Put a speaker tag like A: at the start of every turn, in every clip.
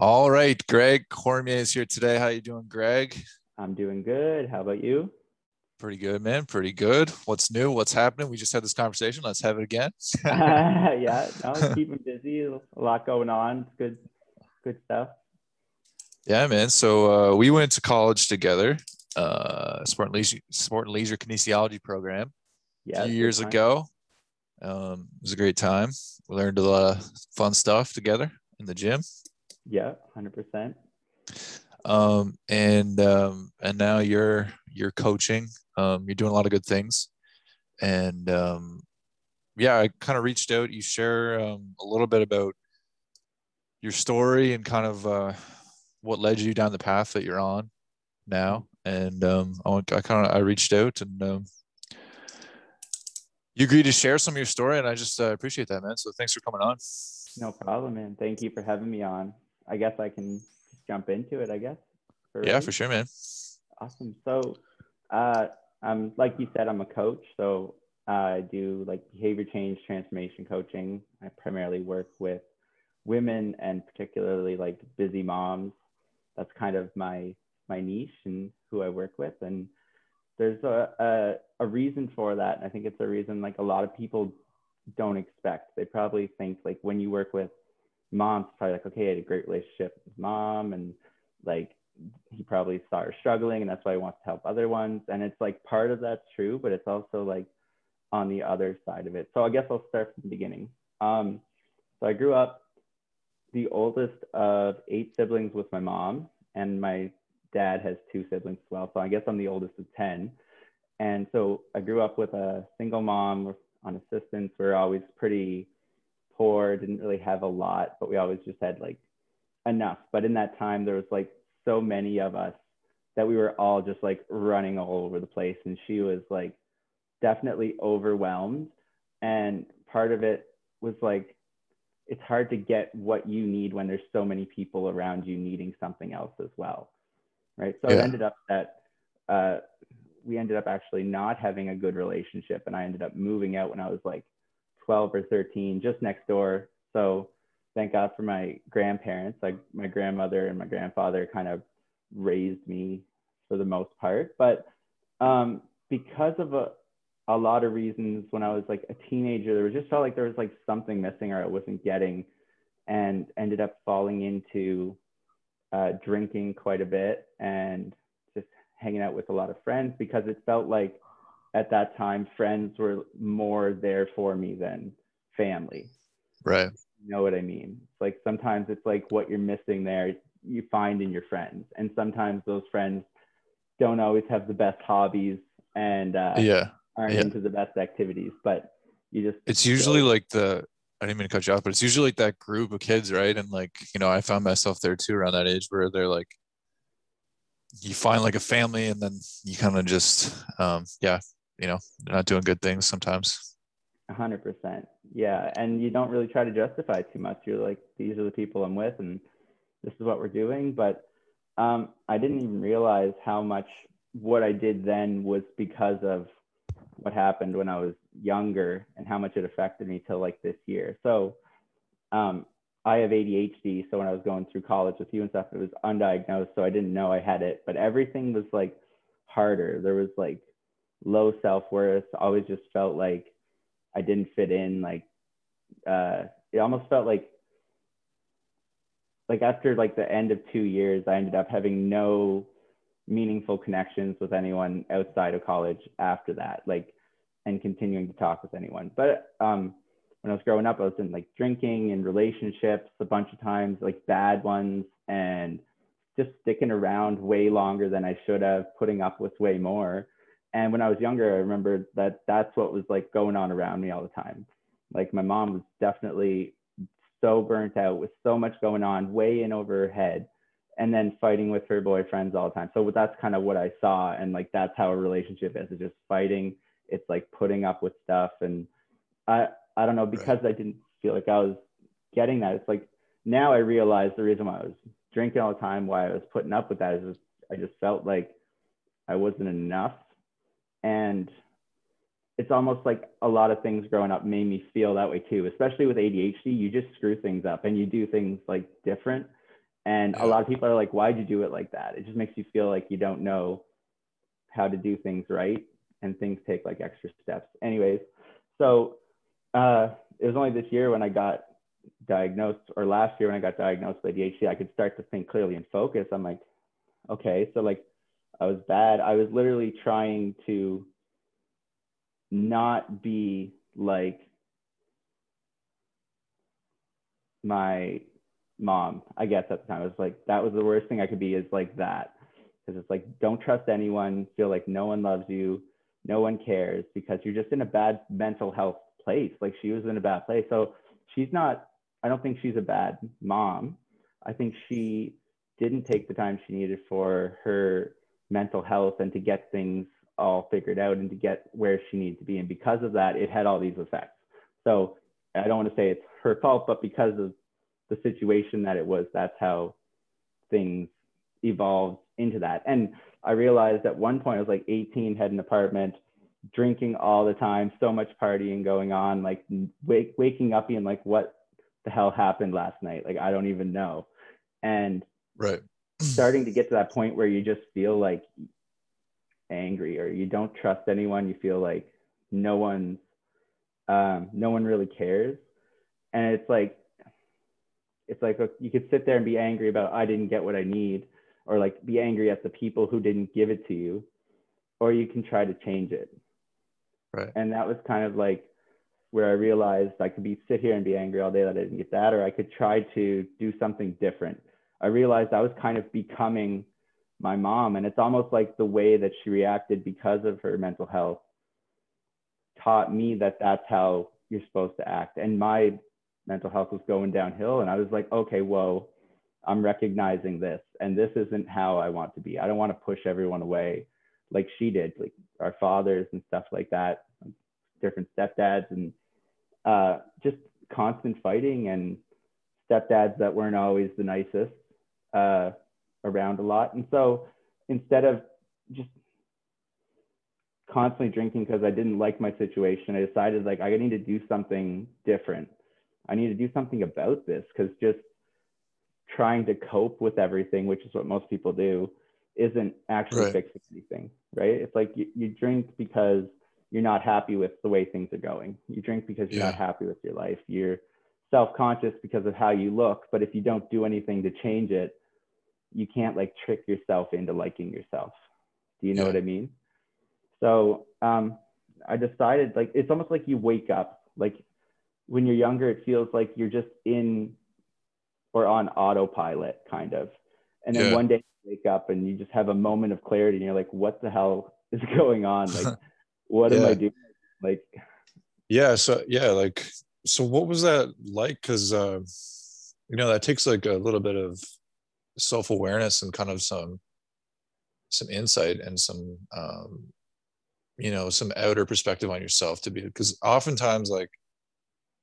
A: All right, Greg Cormier is here today. How you doing, Greg?
B: I'm doing good. How about you?
A: Pretty good, man. Pretty good. What's new? What's happening? We just had this conversation. Let's have it again.
B: yeah, no, keeping busy. A lot going on. Good, good stuff.
A: Yeah, man. So uh, we went to college together, uh, sport and leisure, sport and leisure kinesiology program.
B: Yeah,
A: a few years ago. Um, it was a great time. We learned a lot of fun stuff together in the gym.
B: Yeah, hundred percent.
A: Um, and um, and now you're you're coaching. Um, you're doing a lot of good things, and um, yeah, I kind of reached out. You share um, a little bit about your story and kind of uh, what led you down the path that you're on now. And um, I, I kind of I reached out and um, you agreed to share some of your story, and I just uh, appreciate that, man. So thanks for coming on.
B: No problem, man. Thank you for having me on. I guess I can just jump into it. I guess.
A: For yeah, for sure, man.
B: Awesome. So, uh, I'm like you said, I'm a coach. So I do like behavior change transformation coaching. I primarily work with women and particularly like busy moms. That's kind of my my niche and who I work with. And there's a, a, a reason for that. And I think it's a reason like a lot of people don't expect. They probably think like when you work with moms, probably like, okay, I had a great relationship with mom and like he probably saw her struggling and that's why he wants to help other ones. And it's like part of that's true, but it's also like on the other side of it. So I guess I'll start from the beginning. Um, so I grew up the oldest of eight siblings with my mom, and my dad has two siblings as well. So I guess I'm the oldest of 10. And so I grew up with a single mom on assistance. We are always pretty poor, didn't really have a lot, but we always just had like enough. But in that time, there was like so many of us that we were all just like running all over the place. And she was like definitely overwhelmed. And part of it was like, it's hard to get what you need when there's so many people around you needing something else as well. Right. So yeah. it ended up that uh, we ended up actually not having a good relationship. And I ended up moving out when I was like 12 or 13, just next door. So thank God for my grandparents. Like my grandmother and my grandfather kind of raised me for the most part. But um, because of a, a lot of reasons, when I was like a teenager, there was just felt like there was like something missing or I wasn't getting, and ended up falling into uh, drinking quite a bit and just hanging out with a lot of friends because it felt like at that time friends were more there for me than family.
A: Right.
B: You know what I mean? It's like sometimes it's like what you're missing there you find in your friends, and sometimes those friends don't always have the best hobbies and uh,
A: yeah
B: aren't
A: yeah.
B: into the best activities, but you just
A: it's usually like the I didn't mean to cut you off, but it's usually like that group of kids, right? And like, you know, I found myself there too around that age where they're like, you find like a family and then you kind of just, um, yeah, you know, they're not doing good things sometimes
B: hundred percent. Yeah. And you don't really try to justify too much. You're like, these are the people I'm with and this is what we're doing. But um, I didn't even realize how much what I did then was because of what happened when I was younger and how much it affected me till like this year. So um, I have ADHD. So when I was going through college with you and stuff, it was undiagnosed. So I didn't know I had it, but everything was like harder. There was like low self worth. Always just felt like I didn't fit in. Like uh, it almost felt like like after like the end of two years, I ended up having no meaningful connections with anyone outside of college after that. Like and continuing to talk with anyone. But um, when I was growing up, I was in like drinking and relationships a bunch of times, like bad ones, and just sticking around way longer than I should have, putting up with way more. And when I was younger, I remember that that's what was like going on around me all the time. Like my mom was definitely so burnt out with so much going on, way in over her head, and then fighting with her boyfriends all the time. So that's kind of what I saw, and like that's how a relationship is. It's just fighting. It's like putting up with stuff, and I I don't know because right. I didn't feel like I was getting that. It's like now I realize the reason why I was drinking all the time, why I was putting up with that is just, I just felt like I wasn't enough and it's almost like a lot of things growing up made me feel that way too, especially with ADHD. You just screw things up and you do things like different. And a lot of people are like, why'd you do it like that? It just makes you feel like you don't know how to do things right and things take like extra steps. Anyways, so uh, it was only this year when I got diagnosed, or last year when I got diagnosed with ADHD, I could start to think clearly and focus. I'm like, okay, so like I was bad. I was literally trying to not be like my mom, I guess at the time. I was like, that was the worst thing I could be is like that. Because it's like, don't trust anyone, feel like no one loves you, no one cares because you're just in a bad mental health place. Like she was in a bad place. So she's not, I don't think she's a bad mom. I think she didn't take the time she needed for her mental health and to get things all figured out and to get where she needed to be. And because of that, it had all these effects. So I don't want to say it's her fault, but because of the situation that it was, that's how things evolved into that. And I realized at one point I was like 18, had an apartment, drinking all the time, so much partying going on, like wake, waking up being like, what the hell happened last night? Like, I don't even know. And
A: Right.
B: Starting to get to that point where you just feel like angry or you don't trust anyone. You feel like no one's um, no one really cares. And it's like it's like you could sit there and be angry about i didn't get what i need or like be angry at the people who didn't give it to you or you can try to change it.
A: Right.
B: and that was kind of like where i realized i could be sit here and be angry all day that i didn't get that or i could try to do something different i realized i was kind of becoming my mom and it's almost like the way that she reacted because of her mental health taught me that that's how you're supposed to act. And my mental health was going downhill and i was like okay whoa i'm recognizing this and this isn't how i want to be. I don't want to push everyone away like she did like our fathers and stuff like that different stepdads and uh, just constant fighting and stepdads that weren't always the nicest uh, around a lot and so instead of just constantly drinking because I didn't like my situation. I decided like I need to do something different. I need to do something about this because just trying to cope with everything, which is what most people do, isn't actually
A: Right.
B: fixing anything, right? It's like you, you drink because you're not happy with the way things are going. You drink because you're not happy with your life. You're self-conscious because of how you look, but if you don't do anything to change it, you can't like trick yourself into liking yourself. Do you know
A: Yeah.
B: what I mean? So um, I decided like it's almost like you wake up. Like when you're younger, it feels like you're just in or on autopilot, kind of. And then
A: Yeah.
B: one day you wake up and you just have a moment of clarity, and you're like, "What the hell is going on? Like, what am I doing?" Like,
A: Yeah. So yeah, like so what was that like? Cause uh you know, that takes like a little bit of self-awareness and kind of some some insight and some um you know some outer perspective on yourself to be because oftentimes like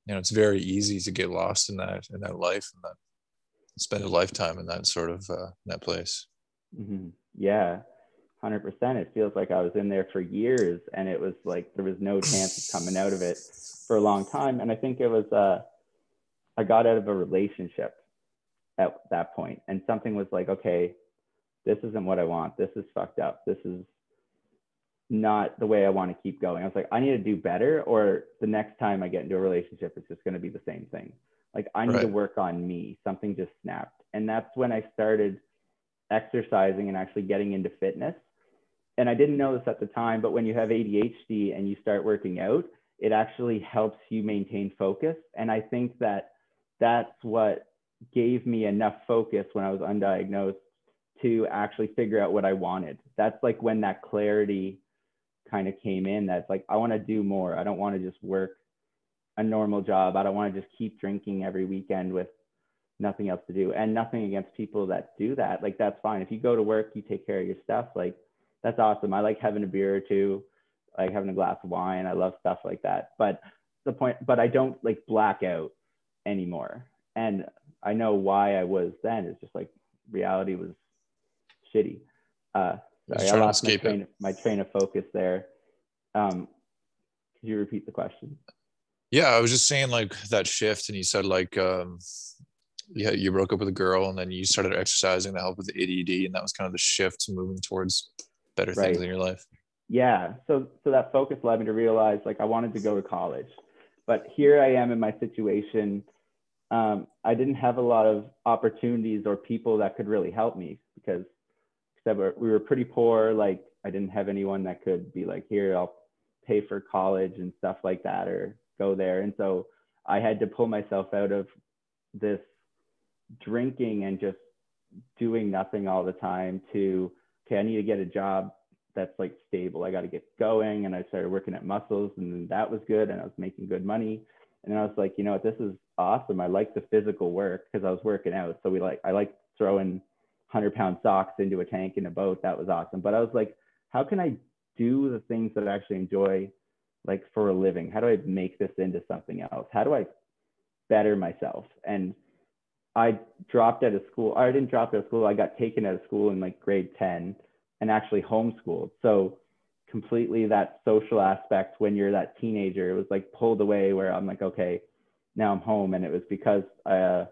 A: you know it's very easy to get lost in that in that life and that spend a lifetime in that sort of uh that place
B: mhm. yeah, hundred percent. It feels like I was in there for years, and it was like there was no chance of coming out of it for a long time. And I think it was uh, I got out of a relationship at that point, and something was like, okay, this isn't what I want. This is fucked up. This is not the way I want to keep going. I was like, I need to do better, or the next time I get into a relationship, it's just going to be the same thing. Like, I need to work on me. Something just snapped. And that's when I started exercising and actually getting into fitness. And I didn't know this at the time, but when you have ADHD and you start working out, it actually helps you maintain focus. And I think that that's what gave me enough focus when I was undiagnosed to actually figure out what I wanted. That's like when that clarity kind of came in. That's like, I want to do more. I don't want to just work a normal job. I don't want to just keep drinking every weekend with nothing else to do. And nothing against people that do that. Like, that's fine. If you go to work, you take care of your stuff. Like, that's awesome. I like having a beer or two, I like having a glass of wine. I love stuff like that. But the point, but I don't like black out anymore. And I know why I was then. It's just like reality was shitty. Uh, sorry, I lost my train, my train of focus there. Um, could you repeat the question?
A: yeah i was just saying like that shift and you said like um yeah, you broke up with a girl and then you started exercising to help with the ADD, and that was kind of the shift to moving towards better right. things in your life.
B: Yeah. So so that focus led me to realize like I wanted to go to college, but here I am in my situation. Um, I didn't have a lot of opportunities or people that could really help me because except we were pretty poor. Like I didn't have anyone that could be like, here, I'll pay for college and stuff like that, or go there. And so I had to pull myself out of this drinking and just doing nothing all the time to okay i need to get a job that's like stable i got to get going and i started working at mussels and that was good and i was making good money and i was like you know what? This is awesome. I like the physical work because i was working out. So we like i like throwing 100 pound socks into a tank in a boat. That was awesome. But i was like how can i do the things that i actually enjoy like for a living? How do i make this into something else? How do i better myself? And I dropped out of school. I didn't drop out of school. I got taken out of school in like grade 10 and actually homeschooled. So completely that social aspect when you're that teenager, it was like pulled away where I'm like, okay, now I'm home. And it was because I uh,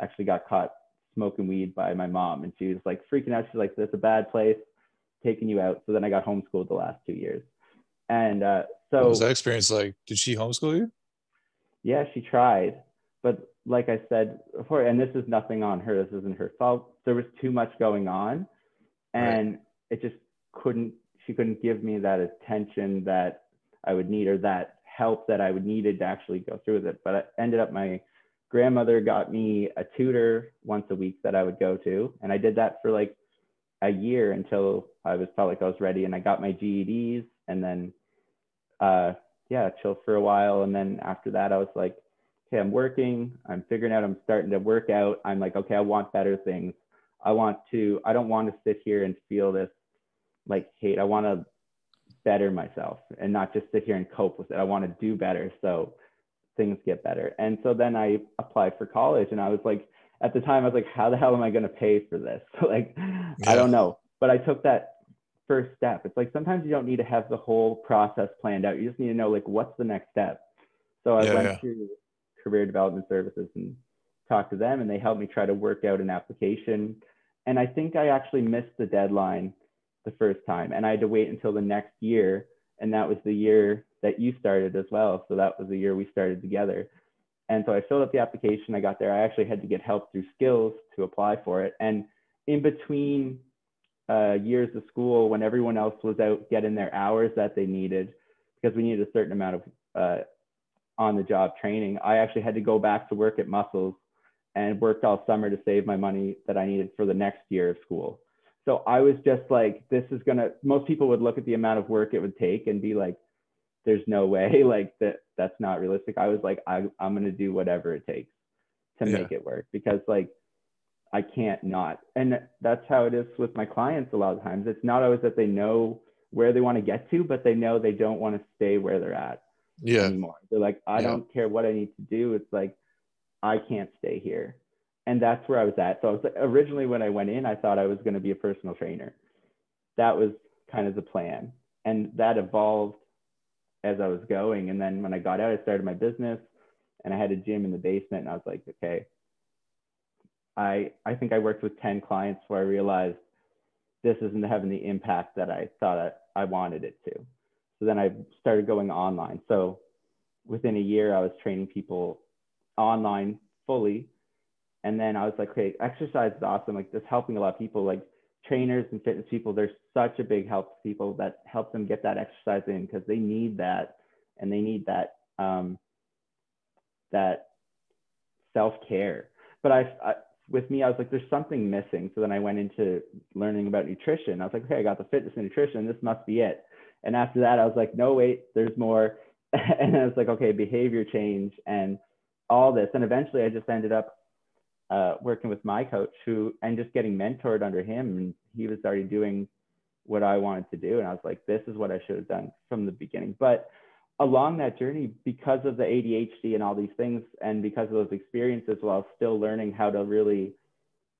B: actually got caught smoking weed by my mom. And she was like freaking out. She's like, that's a bad place, taking you out. So then I got homeschooled the last two years. And uh, so.
A: What was that experience like? Did she homeschool you?
B: Yeah, she tried. But like I said before, and this is nothing on her, this isn't her fault. There was too much going on, and right. it just couldn't. She couldn't give me that attention that I would need, or that help that I would needed to actually go through with it. But I ended up my grandmother got me a tutor once a week that I would go to, and I did that for like a year until I was felt like I was ready, and I got my GEDs, and then uh, yeah, chill for a while, and then after that I was like okay, I'm working, I'm figuring out, I'm starting to work out. I'm like, okay, I want better things. I want to, I don't want to sit here and feel this like hate. I want to better myself and not just sit here and cope with it. I want to do better. So things get better. And so then I applied for college and I was like, at the time, I was like, how the hell am I going to pay for this? like, yeah. I don't know. But I took that first step. It's like sometimes you don't need to have the whole process planned out. You just need to know, like, what's the next step? So I yeah, went yeah. through career development services and talked to them and they helped me try to work out an application. And I think I actually missed the deadline the first time and I had to wait until the next year. And that was the year that you started as well. So that was the year we started together. And so I filled out the application. I got there. I actually had to get help through skills to apply for it. And in between uh, years of school, when everyone else was out getting their hours that they needed, because we needed a certain amount of uh, on the job training, I actually had to go back to work at Mussels and worked all summer to save my money that I needed for the next year of school. So I was just like, this is gonna. Most people would look at the amount of work it would take and be like, there's no way, like that. That's not realistic. I was like, I, I'm gonna do whatever it takes to yeah. make it work because like I can't not. And that's how it is with my clients a lot of times. It's not always that they know where they want to get to, but they know they don't want to stay where they're at
A: yeah.
B: anymore. They're like, I yeah. don't care what I need to do. It's like, I can't stay here. And that's where I was at. So I was originally when I went in, I thought I was going to be a personal trainer. That was kind of the plan. And that evolved as I was going. And then when I got out, I started my business and I had a gym in the basement. And I was like, okay, I, I think I worked with 10 clients where I realized this isn't having the impact that I thought I, I wanted it to. So then I started going online. So within a year, I was training people online fully. And then I was like, okay, exercise is awesome. Like this helping a lot of people, like trainers and fitness people, they're such a big help to people that help them get that exercise in because they need that and they need that um, that self-care. But I, I with me, I was like, there's something missing. So then I went into learning about nutrition. I was like, okay, I got the fitness and nutrition. This must be it. And after that, I was like, no, wait, there's more. and I was like, okay, behavior change and all this. And eventually I just ended up uh, working with my coach who, and just getting mentored under him. And he was already doing what I wanted to do. And I was like, this is what I should have done from the beginning. But along that journey, because of the ADHD and all these things, and because of those experiences, while still learning how to really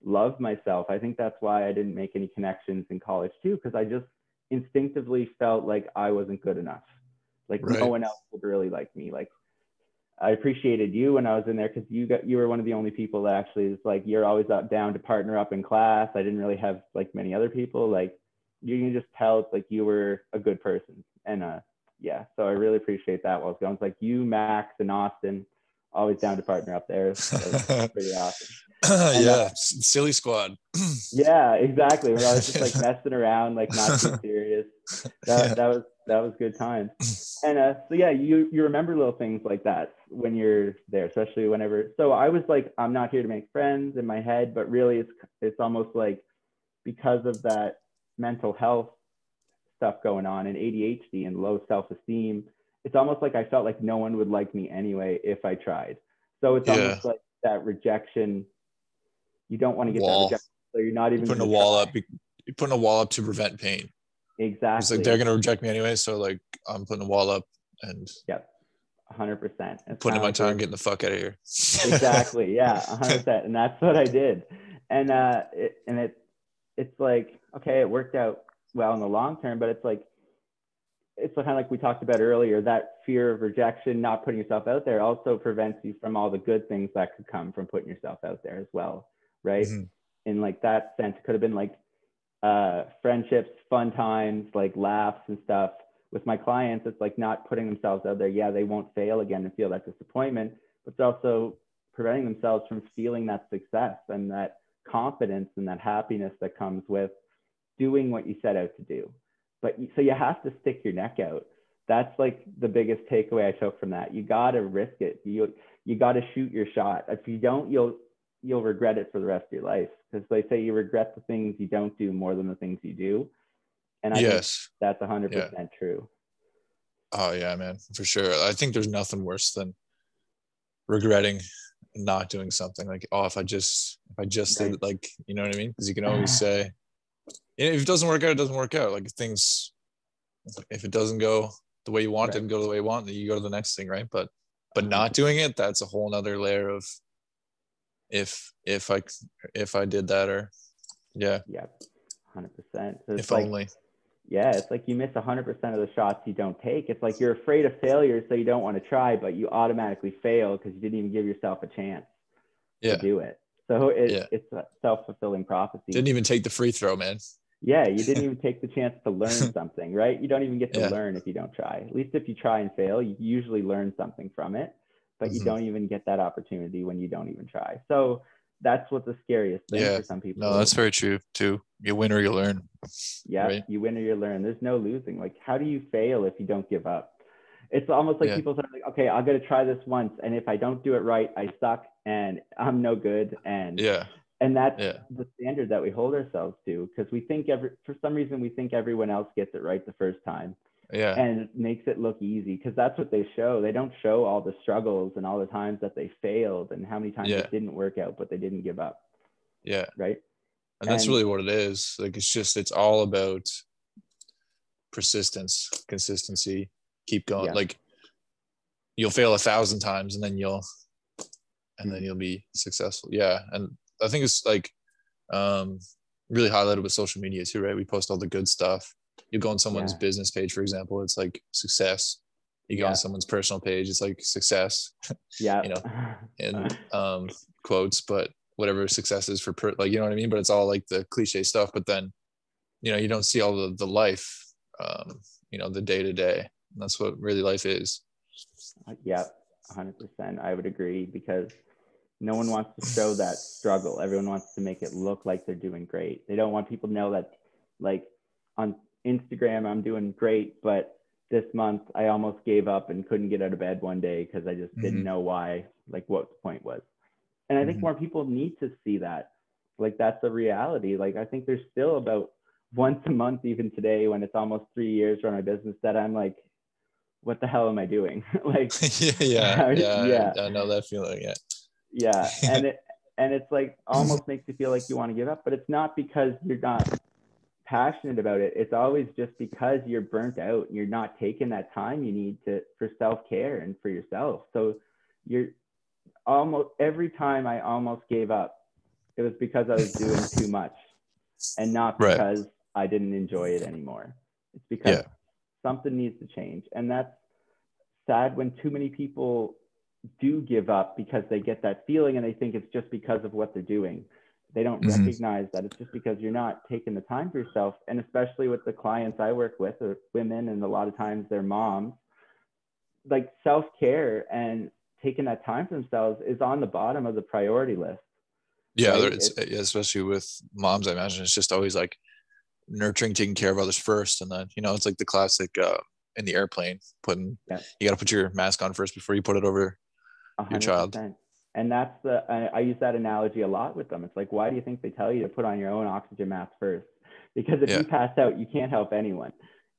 B: love myself, I think that's why I didn't make any connections in college too, because I just instinctively felt like I wasn't good enough. Like right. no one else would really like me. Like I appreciated you when I was in there because you got you were one of the only people that actually is like you're always up down to partner up in class. I didn't really have like many other people. Like you can just tell it's like you were a good person. And uh yeah, so I really appreciate that while I was going. It's like you, Max, and Austin, always down to partner up there. So pretty awesome.
A: yeah, uh, silly squad.
B: yeah, exactly. We're always just like messing around, like not too serious. That, yeah. that was that was good time. And uh, so yeah, you you remember little things like that when you're there, especially whenever. So I was like, I'm not here to make friends in my head, but really, it's it's almost like because of that mental health stuff going on and ADHD and low self esteem. It's almost like I felt like no one would like me anyway if I tried. So it's yeah. almost like that rejection you don't want to get wall. that rejection. So you're not even
A: you're putting a wall try. up. You're putting a wall up to prevent pain.
B: Exactly.
A: It's like they're gonna reject me anyway, so like I'm putting a wall up and
B: yep, hundred percent.
A: Putting in my time getting the fuck out of here.
B: exactly. Yeah, hundred percent. And that's what I did. And uh, it, and it, it's like okay, it worked out well in the long term, but it's like it's kind of like we talked about earlier that fear of rejection not putting yourself out there also prevents you from all the good things that could come from putting yourself out there as well right? Mm-hmm. In like that sense, it could have been like uh, friendships, fun times, like laughs and stuff. With my clients, it's like not putting themselves out there. Yeah, they won't fail again and feel that disappointment, but it's also preventing themselves from feeling that success and that confidence and that happiness that comes with doing what you set out to do. But so you have to stick your neck out. That's like the biggest takeaway I took from that. You got to risk it. You you got to shoot your shot. If you don't, you'll you'll regret it for the rest of your life because they say you regret the things you don't do more than the things you do. And i yes. that's 100% yeah. true.
A: Oh yeah man for sure. I think there's nothing worse than regretting not doing something like oh if i just if i just right. did like you know what i mean? Because you can always uh-huh. say if it doesn't work out it doesn't work out. Like things if it doesn't go the way you want right. it and go the way you want then you go to the next thing right? But but mm-hmm. not doing it that's a whole nother layer of if if I if I did that or yeah.
B: Yeah, hundred percent.
A: If like, only.
B: Yeah, it's like you miss hundred percent of the shots you don't take. It's like you're afraid of failure, so you don't want to try, but you automatically fail because you didn't even give yourself a chance
A: yeah.
B: to do it. So it, yeah. it's a self fulfilling prophecy.
A: Didn't even take the free throw, man.
B: Yeah, you didn't even take the chance to learn something, right? You don't even get to yeah. learn if you don't try. At least if you try and fail, you usually learn something from it but mm-hmm. you don't even get that opportunity when you don't even try. So that's what the scariest thing yeah. for some people.
A: No, that's very true too. You win or you learn.
B: Yeah, right? you win or you learn. There's no losing. Like, how do you fail if you don't give up? It's almost like yeah. people say, like, okay, I'm gonna try this once, and if I don't do it right, I suck and I'm no good. And
A: yeah,
B: and that's
A: yeah.
B: the standard that we hold ourselves to because we think every for some reason we think everyone else gets it right the first time
A: yeah.
B: And makes it look easy because that's what they show. They don't show all the struggles and all the times that they failed and how many times yeah. it didn't work out but they didn't give up.
A: Yeah.
B: Right?
A: And that's really what it is. Like it's just it's all about persistence consistency keep going. Yeah. like you'll fail a thousand times and then you'll and then you'll be successful. Yeah. And i think it's like um really highlighted with social media too right? We post all the good stuff you go on someone's yeah. business page, for example, it's like success. You go yeah. on someone's personal page, it's like success.
B: Yeah.
A: you know, and um, quotes, but whatever success is for per, like you know what I mean. But it's all like the cliche stuff. But then, you know, you don't see all the the life, um, you know, the day to day. That's what really life is.
B: Uh, yeah, hundred percent. I would agree because no one wants to show that struggle. Everyone wants to make it look like they're doing great. They don't want people to know that, like, on Instagram, I'm doing great, but this month I almost gave up and couldn't get out of bed one day because I just mm-hmm. didn't know why, like what the point was. And I think mm-hmm. more people need to see that. Like that's a reality. Like I think there's still about once a month, even today, when it's almost three years for my business, that I'm like, what the hell am I doing? like
A: yeah, yeah, yeah, yeah. I know that feeling. Yeah.
B: Yeah. And it and it's like almost makes you feel like you want to give up, but it's not because you're not passionate about it, it's always just because you're burnt out and you're not taking that time you need to for self-care and for yourself. So you're almost every time I almost gave up, it was because I was doing too much and not because right. I didn't enjoy it anymore. It's because yeah. something needs to change. And that's sad when too many people do give up because they get that feeling and they think it's just because of what they're doing. They don't mm-hmm. recognize that it's just because you're not taking the time for yourself. And especially with the clients I work with, are women, and a lot of times they're moms, like self care and taking that time for themselves is on the bottom of the priority list.
A: Yeah, right? it's, it's, especially with moms, I imagine it's just always like nurturing, taking care of others first, and then you know it's like the classic uh, in the airplane, putting yeah. you got to put your mask on first before you put it over 100%. your child.
B: And that's the I, I, use that analogy a lot with them. It's like, why do you think they tell you to put on your own oxygen mask first? Because if yeah. you pass out, you can't help anyone.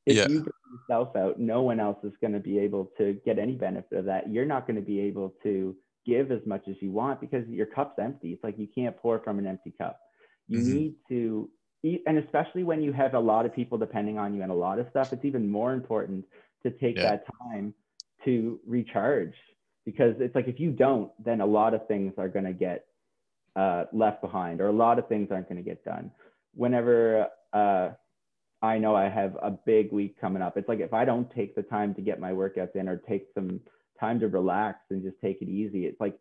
B: If yeah. you yourself out, no one else is going to be able to get any benefit of that. You're not going to be able to give as much as you want because your cup's empty. It's like you can't pour from an empty cup. You mm-hmm. need to eat, and especially when you have a lot of people depending on you and a lot of stuff, it's even more important to take yeah. that time to recharge because it's like if you don't, then a lot of things are going to get uh, left behind or a lot of things aren't going to get done. Whenever uh, I know I have a big week coming up, it's like if I don't take the time to get my workouts in or take some time to relax and just take it easy, it's like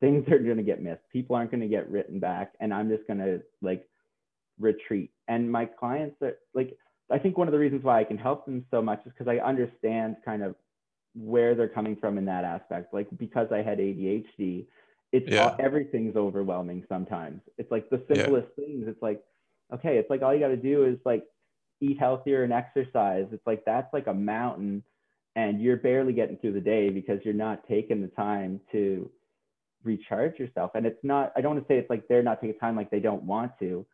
B: things are going to get missed. People aren't going to get written back, and I'm just going to like retreat. And my clients are like, I think one of the reasons why I can help them so much is because I understand kind of where they're coming from in that aspect. Like because I had ADHD, it's yeah. all, everything's overwhelming sometimes. It's like the simplest yeah. things. It's like, okay, it's like all you got to do is like eat healthier and exercise. It's like that's like a mountain and you're barely getting through the day because you're not taking the time to recharge yourself. And it's not, I don't want to say it's like they're not taking time like they don't want to.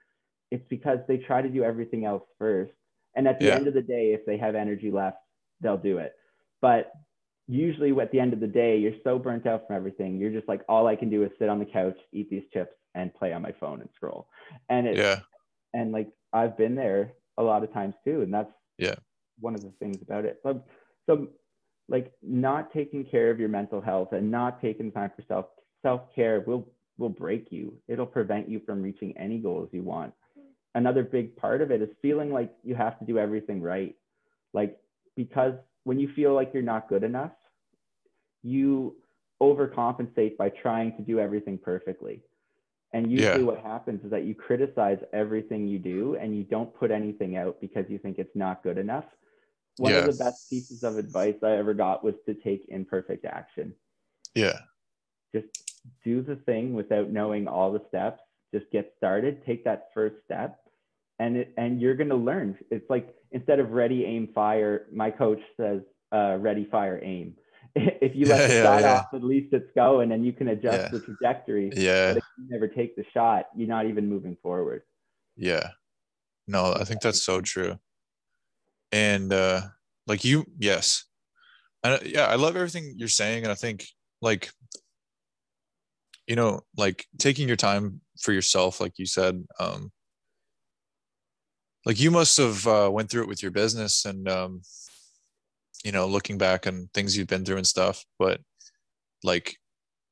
B: It's because they try to do everything else first. And at the yeah. end of the day, if they have energy left, they'll do it. But usually at the end of the day, you're so burnt out from everything. You're just like, all I can do is sit on the couch, eat these chips, and play on my phone and scroll. And it's, yeah. and like I've been there a lot of times too. And that's
A: yeah
B: one of the things about it. So, so like not taking care of your mental health and not taking time for self self care will will break you. It'll prevent you from reaching any goals you want. Another big part of it is feeling like you have to do everything right. Like because when you feel like you're not good enough, you overcompensate by trying to do everything perfectly. And usually, yeah. what happens is that you criticize everything you do and you don't put anything out because you think it's not good enough. One yeah. of the best pieces of advice I ever got was to take imperfect action.
A: Yeah.
B: Just do the thing without knowing all the steps. Just get started, take that first step, and it, and you're going to learn. It's like instead of ready, aim, fire, my coach says uh, ready, fire, aim. if you let yeah, the yeah, shot yeah. off, at least it's going and you can adjust the trajectory.
A: Yeah.
B: But if you never take the shot, you're not even moving forward.
A: Yeah. No, I think that's so true. And uh like you, yes. And yeah, I love everything you're saying. And I think like you know, like taking your time for yourself, like you said, um, like you must have uh, went through it with your business and um, you know looking back on things you've been through and stuff but like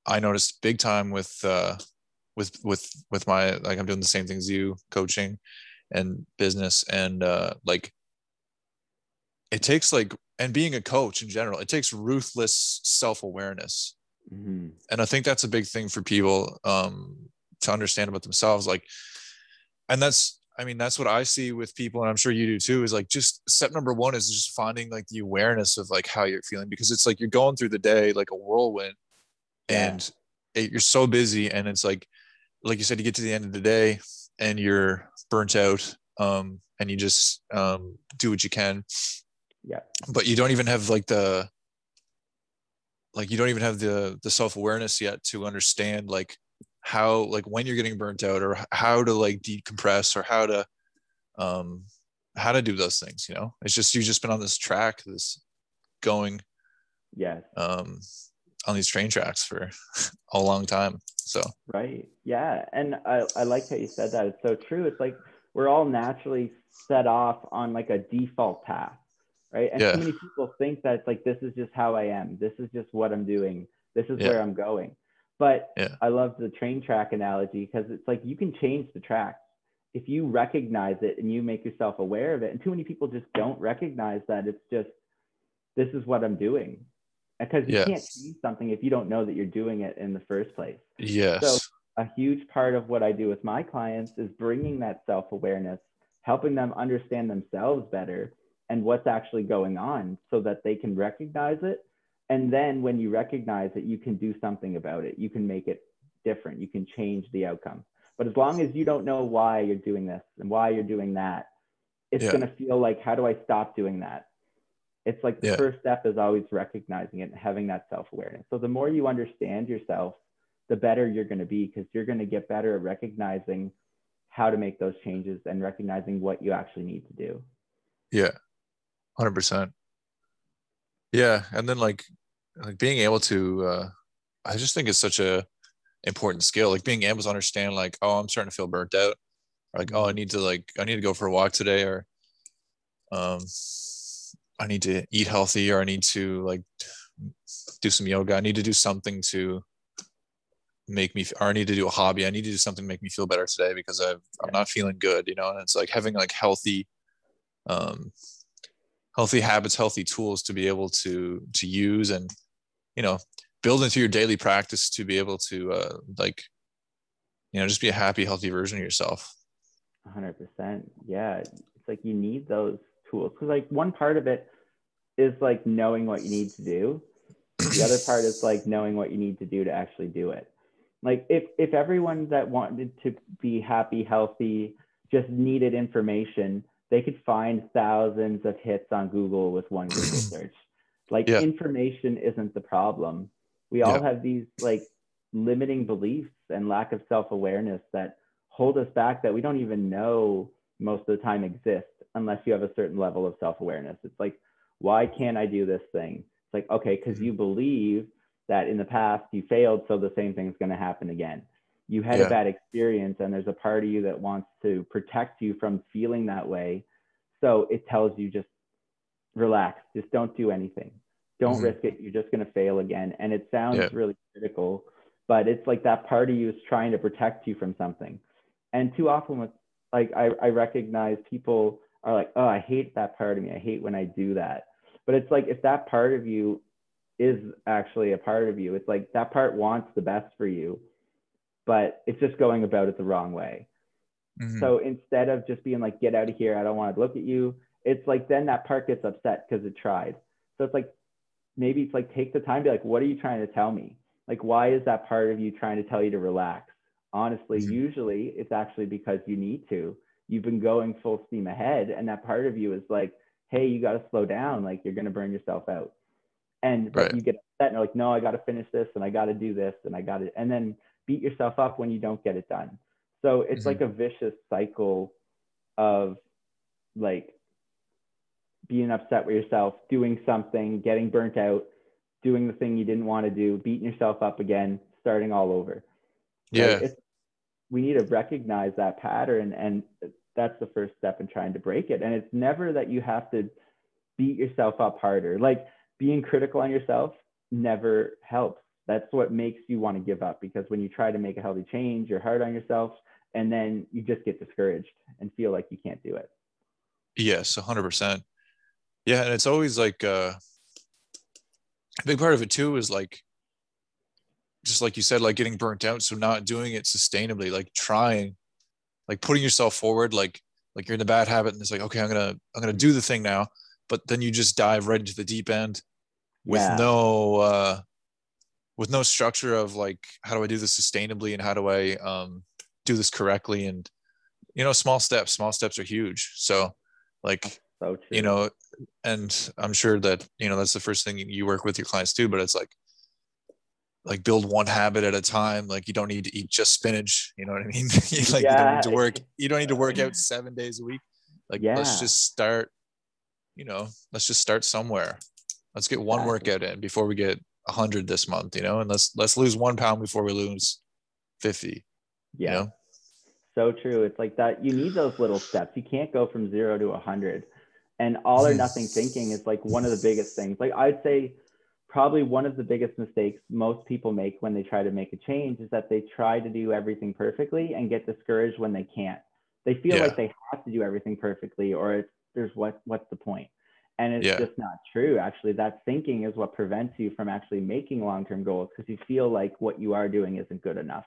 A: i noticed big time with uh with with with my like i'm doing the same things you coaching and business and uh like it takes like and being a coach in general it takes ruthless self-awareness mm-hmm. and i think that's a big thing for people um to understand about themselves like and that's I mean, that's what I see with people, and I'm sure you do too. Is like just step number one is just finding like the awareness of like how you're feeling because it's like you're going through the day like a whirlwind, yeah. and it, you're so busy, and it's like, like you said, you get to the end of the day and you're burnt out, um, and you just um, do what you can.
B: Yeah.
A: But you don't even have like the like you don't even have the the self awareness yet to understand like how like when you're getting burnt out or how to like decompress or how to um how to do those things you know it's just you've just been on this track this going
B: yes
A: um on these train tracks for a long time so
B: right yeah and i, I like how you said that it's so true it's like we're all naturally set off on like a default path right and yeah. so many people think that it's like this is just how i am this is just what i'm doing this is yeah. where i'm going but yeah. I love the train track analogy because it's like you can change the tracks if you recognize it and you make yourself aware of it. And too many people just don't recognize that it's just this is what I'm doing. Uh, because you
A: Yeah.
B: can't change something if you don't know that you're doing it in the first place.
A: Yes.
B: So a huge part of what I do with my clients is bringing that self awareness, helping them understand themselves better and what's actually going on so that they can recognize it. And then when you recognize that you can do something about it. You can make it different. You can change the outcome. But as long as you don't know why you're doing this and why you're doing that, it's
A: Yeah.
B: going to feel like, how do I stop doing that? It's like the
A: Yeah.
B: first step is always recognizing it and having that self awareness. So the more you understand yourself, the better you're going to be because you're going to get better at recognizing how to make those changes and recognizing what you actually need to do.
A: Yeah. 100%. Yeah, and then like like being able to uh I just think it's such a important skill. Like being able to understand like oh I'm starting to feel burnt out. Or like oh I need to like I need to go for a walk today or um I need to eat healthy or I need to like do some yoga. I need to do something to make me or I need to do a hobby. I need to do something to make me feel better today because I've I'm not feeling good you know? And it's like having like healthy um healthy habits healthy tools to be able to to use and you know build into your daily practice to be able to uh like you know just be a happy healthy version of yourself
B: 100%. Yeah. It's like you need those tools because, like, one part of it is like knowing what you need to do. The other part is like knowing what you need to do to actually do it. Like, if, if everyone that wanted to be happy, healthy, just needed information, they could find thousands of hits on Google with one Google search. Like,
A: Yeah.
B: information isn't the problem. We all
A: Yeah.
B: have these like limiting beliefs and lack of self awareness that hold us back that we don't even know most of the time exist unless you have a certain level of self awareness. It's like, why can't I do this thing? It's like, okay, because mm-hmm. you believe that in the past you failed, so the same thing's going to happen again. You had
A: Yeah.
B: a bad experience, and there's a part of you that wants to protect you from feeling that way. So it tells you just relax, just don't do anything. Don't
A: Mhm.
B: risk it. You're just going to fail again. And it sounds
A: Yeah.
B: really critical, but it's like that part of you is trying to protect you from something. And too often with like I, I recognize people are like, oh, I hate that part of me. I hate when I do that. But it's like if that part of you is actually a part of you, it's like that part wants the best for you, but it's just going about it the wrong way.
A: Mhm.
B: So instead of just being like, get out of here, I don't want to look at you, it's like then that part gets upset because it tried. So it's like maybe it's like take the time to be like, what are you trying to tell me? Like, why is that part of you trying to tell you to relax? Honestly,
A: Mhm.
B: usually it's actually because you need to. You've been going full steam ahead, and that part of you is like, hey, you got to slow down. Like, you're going to burn yourself out. And
A: Right.
B: you get upset and you're like, no, I got to finish this and I got to do this and I got to, and then beat yourself up when you don't get it done. So it's
A: Mhm.
B: like a vicious cycle of like being upset with yourself, doing something, getting burnt out, doing the thing you didn't want to do, beating yourself up again, starting all over.
A: Yeah
B: It's, we need to recognize that pattern, and that's the first step in trying to break it. And it's never that you have to beat yourself up harder. Like being critical on yourself never helps. That's what makes you want to give up because when you try to make a healthy change, you're hard on yourself, and then you just get discouraged and feel like you can't do it.
A: Yes, a hundred percent. Yeah, and it's always like uh, a big part of it too is like, just like you said, like getting burnt out. So not doing it sustainably, like trying, like putting yourself forward, like like you're in the bad habit, and it's like, okay, I'm gonna I'm gonna do the thing now, but then you just dive right into the deep end with
B: Yeah.
A: no uh, with no structure of like, how do I do this sustainably, and how do I um, do this correctly, and you know, small steps. Small steps are huge. So, like
B: So
A: you know and i'm sure that you know that's the first thing you work with your clients too but it's like like build one habit at a time like you don't need to eat just spinach you know what i mean like you don't need to work you don't need to work out seven days a week like let's just start you know let's just start somewhere let's get one
B: Exactly.
A: workout in before we get 100 this month you know and let's let's lose one pound before we lose 50
B: yeah.
A: you know
B: So true. It's like that. You need those little steps. You can't go from zero to a hundred. And all or nothing thinking is like one of the biggest things. Like I'd say probably one of the biggest mistakes most people make when they try to make a change is that they try to do everything perfectly and get discouraged when they can't. They feel
A: Yeah.
B: like they have to do everything perfectly or it's there's what what's the point? And it's
A: Yeah.
B: just not true. Actually, that thinking is what prevents you from actually making long term goals because you feel like what you are doing isn't good enough.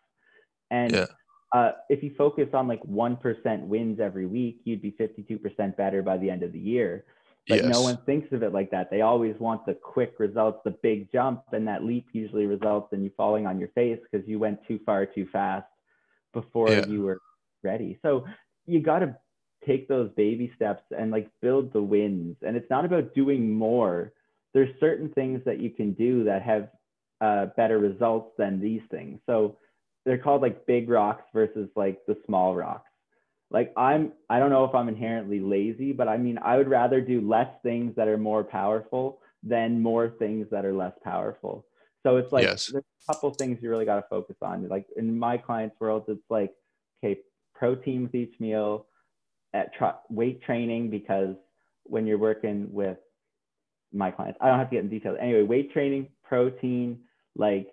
B: And
A: Yeah.
B: Uh, if you focus on like 1% wins every week, you'd be 52% better by the end of the year. But no one thinks of it like that. They always want the quick results, the big jump, and that leap usually results in you falling on your face because you went too far too fast before
A: Yeah.
B: you were ready. So you got to take those baby steps and like build the wins. And it's not about doing more. There's certain things that you can do that have uh, better results than these things. So they're called like big rocks versus like the small rocks. Like I'm, I don't know if I'm inherently lazy, but I mean, I would rather do less things that are more powerful than more things that are less powerful. So it's like
A: Yes.
B: there's a couple things you really got to focus on. Like in my clients' world, it's like, okay, protein with each meal, at tra- weight training because when you're working with my clients, I don't have to get in details. Anyway, weight training, protein, like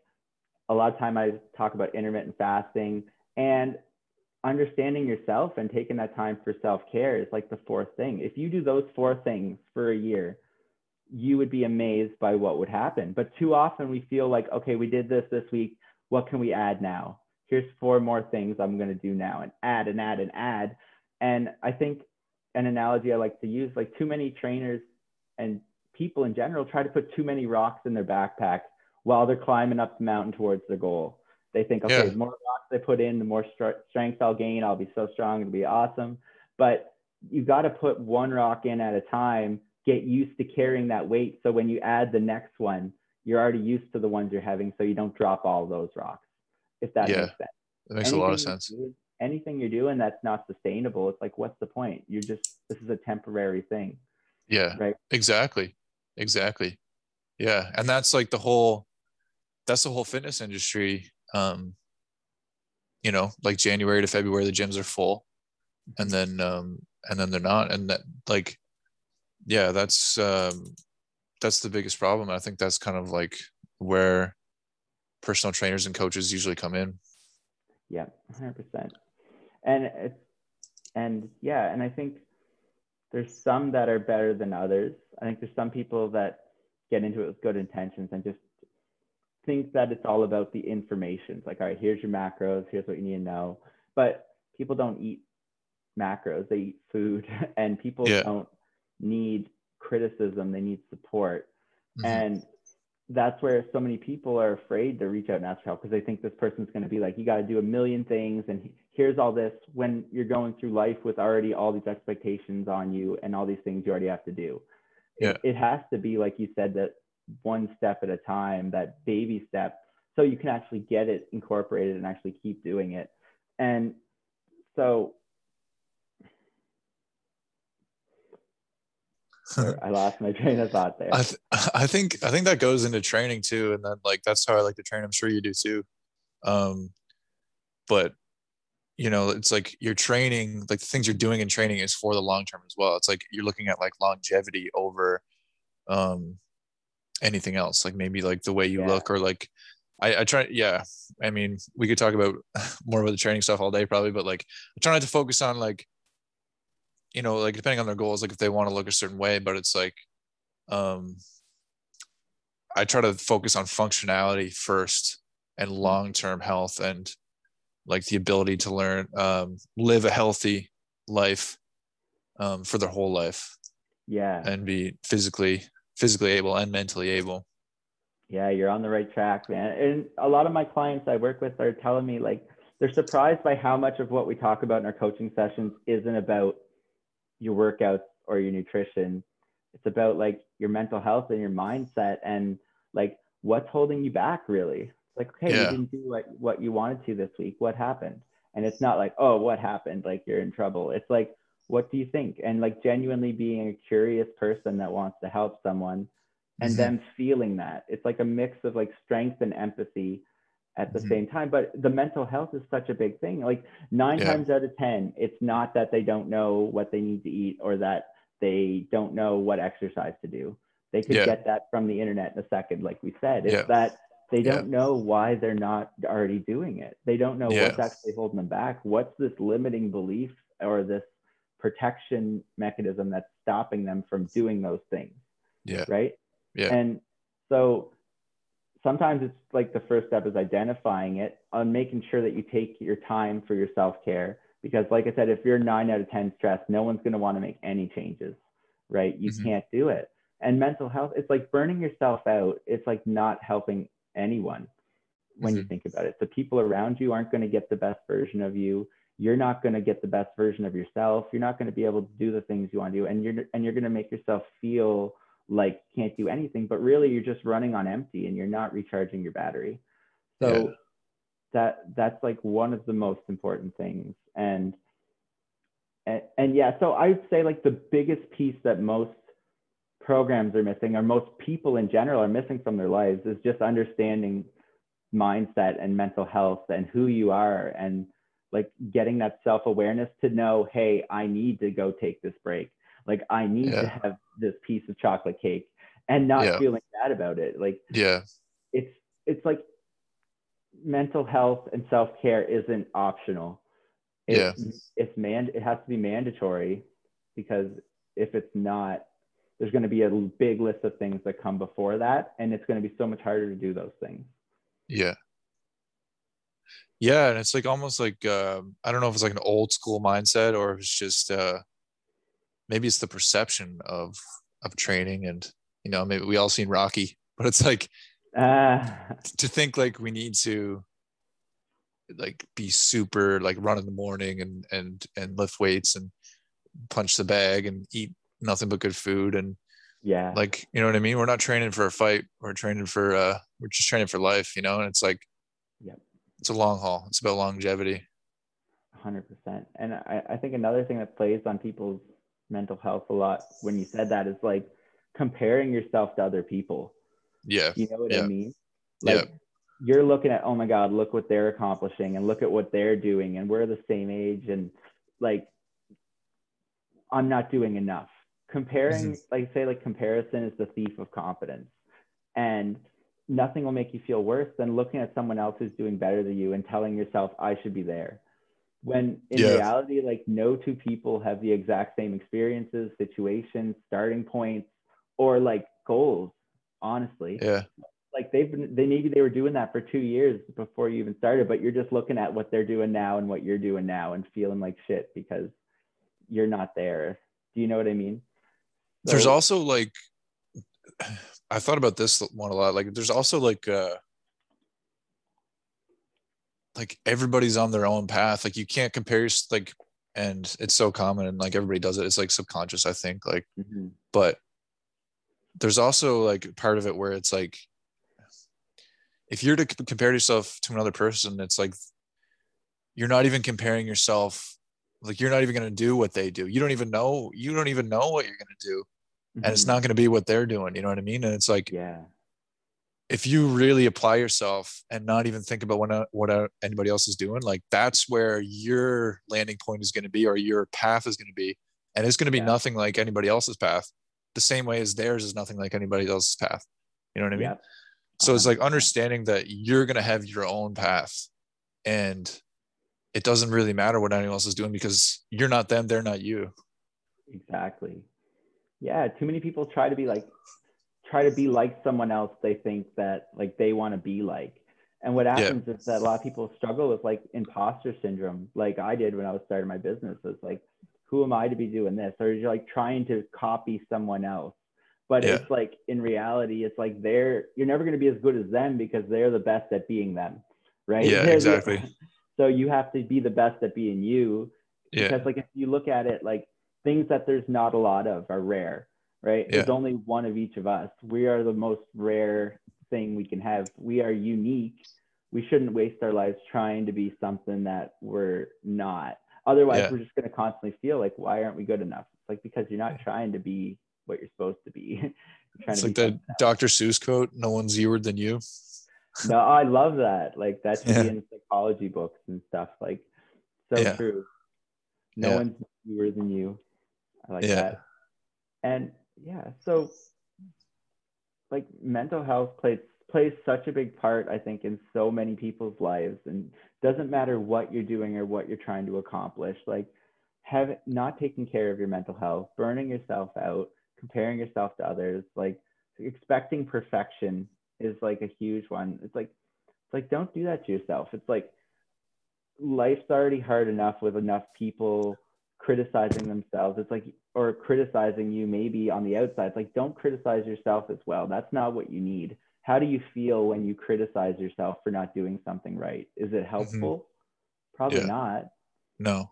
B: a lot of time I talk about intermittent fasting and understanding yourself and taking that time for self-care is like the fourth thing. If you do those four things for a year, you would be amazed by what would happen. But too often we feel like, okay, we did this this week. What can we add now? Here's four more things I'm going to do now and add and add and add. And I think an analogy I like to use, like too many trainers and people in general try to put too many rocks in their backpack while they're climbing up the mountain towards their goal. They think, okay,
A: Yeah.
B: the more rocks I put in, the more str- strength I'll gain. I'll be so strong. It'll be awesome. But you got to put one rock in at a time, get used to carrying that weight. So when you add the next one, you're already used to the ones you're having. So you don't drop all those rocks, if that
A: Yeah.
B: makes sense.
A: That makes a lot of sense.
B: do- anything you're doing that's not sustainable, it's like, what's the point? You're just, this is a temporary thing,
A: Yeah.
B: right?
A: Exactly. Exactly. Yeah. And that's like the whole that's the whole fitness industry. Um, you know, like January to February, the gyms are full and then um and then they're not. And that like yeah, that's um that's the biggest problem. I think that's kind of like where personal trainers and coaches usually come in.
B: Yeah, hundred percent. And and yeah, and I think there's some that are better than others. I think there's some people that get into it with good intentions and just think that it's all about the information. It's like, all right, here's your macros, here's what you need to know. But people don't eat macros, they eat food, and people
A: Yeah.
B: don't need criticism, they need support.
A: Mhm.
B: And that's where so many people are afraid to reach out and ask for help because they think this person's going to be like, you got to do a million things and here's all this when you're going through life with already all these expectations on you and all these things you already have to do.
A: Yeah.
B: It, it has to be, like you said, that one step at a time, that baby step, so you can actually get it incorporated and actually keep doing it. And so I lost my train of thought there.
A: I th- I think I think that goes into training too, and then like that's how I like to train. I'm sure you do too. Um, but you know, it's like you're training, like the things you're doing in training is for the long term as well. It's like you're looking at like longevity over um anything else. Like maybe like the way you
B: Yeah.
A: look or like I, I try yeah. I mean, we could talk about more about the training stuff all day probably, but like I try not to focus on like you know, like depending on their goals, like if they want to look a certain way, but it's like um I try to focus on functionality first and long-term health and like the ability to learn um live a healthy life um for their whole life
B: yeah.
A: and be physically physically able and mentally able.
B: Yeah, you're on the right track, man. And a lot of my clients I work with are telling me like they're surprised by how much of what we talk about in our coaching sessions isn't about your workouts or your nutrition. It's about like your mental health and your mindset and like what's holding you back really. It's Like, okay,
A: Yeah.
B: you didn't do what, what you wanted to this week. What happened? And it's not like, oh, what happened? Like you're in trouble. It's like, what do you think? And like genuinely being a curious person that wants to help someone and
A: Mhm.
B: them feeling that. It's like a mix of like strength and empathy at the
A: Mhm.
B: same time. But the mental health is such a big thing. Like nine
A: Yeah.
B: times out of 10, it's not that they don't know what they need to eat or that they don't know what exercise to do. They could
A: Yeah.
B: get that from the internet in a second, like we said. It's
A: Yeah.
B: that they don't know why they're not already doing it. They don't know what's actually holding them back. What's this limiting belief or this protection mechanism that's stopping them from doing those things.
A: Yeah.
B: Right.
A: Yeah.
B: And so sometimes it's like the first step is identifying it on making sure that you take your time for your self-care because like i said if you're 9 out of 10 stressed no one's going to want to make any changes right you
A: Mhm.
B: can't do it and mental health it's like burning yourself out it's like not helping anyone when you
A: Mhm.
B: think about it the people around you aren't going to get the best version of you you're not going to get the best version of yourself. You're not going to be able to do the things you want to do. And you're and you're going to make yourself feel like you can't do anything but really you're just running on empty and you're not recharging your battery. So
A: Yeah.
B: that that's like one of the most important things. And, and and yeah so i would say like the biggest piece that most programs are missing or most people in general are missing from their lives is just understanding mindset and mental health and who you are and like getting that self-awareness to know hey i need to go take this break like i need to have this piece of chocolate cake and not
A: Yeah.
B: feeling bad about it like
A: Yeah.
B: it's it's like mental health and self-care isn't optional
A: Yeah.
B: it's, it's man it has to be mandatory because if it's not there's going to be a big list of things that come before that and it's going to be so much harder to do those things
A: Yeah. Yeah, and it's like almost like um, I don't know if it's like an old school mindset or if it's just uh, maybe it's the perception of of training and you know maybe we all seen Rocky, but it's like
B: uh,
A: to think like we need to like be super like run in the morning and and and lift weights and punch the bag and eat nothing but good food and
B: yeah
A: like you know what I mean. We're not training for a fight. We're training for uh we're just training for life, you know. And it's like. It's a long haul. It's about longevity.
B: 100% and I, I think another thing that plays on people's mental health a lot when you said that is like comparing yourself to other people
A: Yeah.
B: You know what I
A: Yeah.
B: mean?
A: Yeah.
B: Like you're looking at, oh my God, look what they're accomplishing and look at what they're doing. And we're the same age. And like, I'm not doing enough. Comparing, mm-hmm. like, say, like, comparison is the thief of confidence. And nothing will make you feel worse than looking at someone else who's doing better than you and telling yourself, I should be there. When in
A: Yeah.
B: reality, like, no two people have the exact same experiences, situations, starting points, or like goals, honestly
A: Yeah.
B: like they've been they maybe they were doing that for two years before you even started but you're just looking at what they're doing now and what you're doing now and feeling like shit because you're not there do you know what i mean
A: There's also like I thought about this one a lot. Like there's also like uh like everybody's on their own path. Like you can't compare like and it's so common and like everybody does it. It's like subconscious, I think. Like
B: Mhm.
A: but there's also like part of it where it's like if you're to compare yourself to another person it's like you're not even comparing yourself like you're not even going to do what they do you don't even know you don't even know what you're going to do and it's
B: Mhm.
A: not going to be what they're doing you know what i mean? And it's like
B: yeah.
A: if you really apply yourself and not even think about what what uh, anybody else is doing like that's where your landing point is going to be or your path is going to be. And it's going to be
B: Yeah.
A: nothing like anybody else's path. The same way as theirs is nothing like anybody else's path. You know what i mean?
B: Yep.
A: so it's like understanding that you're going to have your own path and it doesn't really matter what anyone else is doing because you're not them they're not you.
B: Exactly yeah too many people try to be like try to be like someone else they think that like they want to be like. And what happens is that a lot of people struggle with like imposter syndrome like i did when i was starting my business it's like who am i to be doing this? Or you're like trying to copy someone else. But
A: Yeah.
B: it's like in reality it's like they're you're never going to be as good as them because they're the best at being them right?
A: Yeah,
B: They're the-
A: exactly.
B: so you have to be the best at being you
A: yeah.
B: because like if you look at it like things that there's not a lot of are rare right?
A: Yeah.
B: there's only one of each of us. We are the most rare thing we can have. We are unique. We shouldn't waste our lives trying to be something that we're not. Otherwise
A: Yeah.
B: we're just going to constantly feel like why aren't we good enough? It's like because you're not trying to be what you're supposed to be. Trying
A: it's
B: to
A: like that dr seuss quote no one's youer than you.
B: No i love that. Like that should
A: Yeah.
B: be in psychology books and stuff like so
A: Yeah.
B: true. No
A: Yeah.
B: one's newer than you like
A: Yeah.
B: that and yeah so like mental health plays plays such a big part i think in so many people's lives and doesn't matter what you're doing or what you're trying to accomplish like have not taking care of your mental health, burning yourself out, comparing yourself to others, like expecting perfection is like a huge one. It's like it's like don't do that to yourself. It's like life's already hard enough with enough people criticizing themselves. It's like or criticizing you maybe on the outside. It's like don't criticize yourself as well. That's not what you need. How do you feel when you criticize yourself for not doing something right? Is it mm-hmm. helpful? Mm-hmm. Probably yeah. not.
A: No.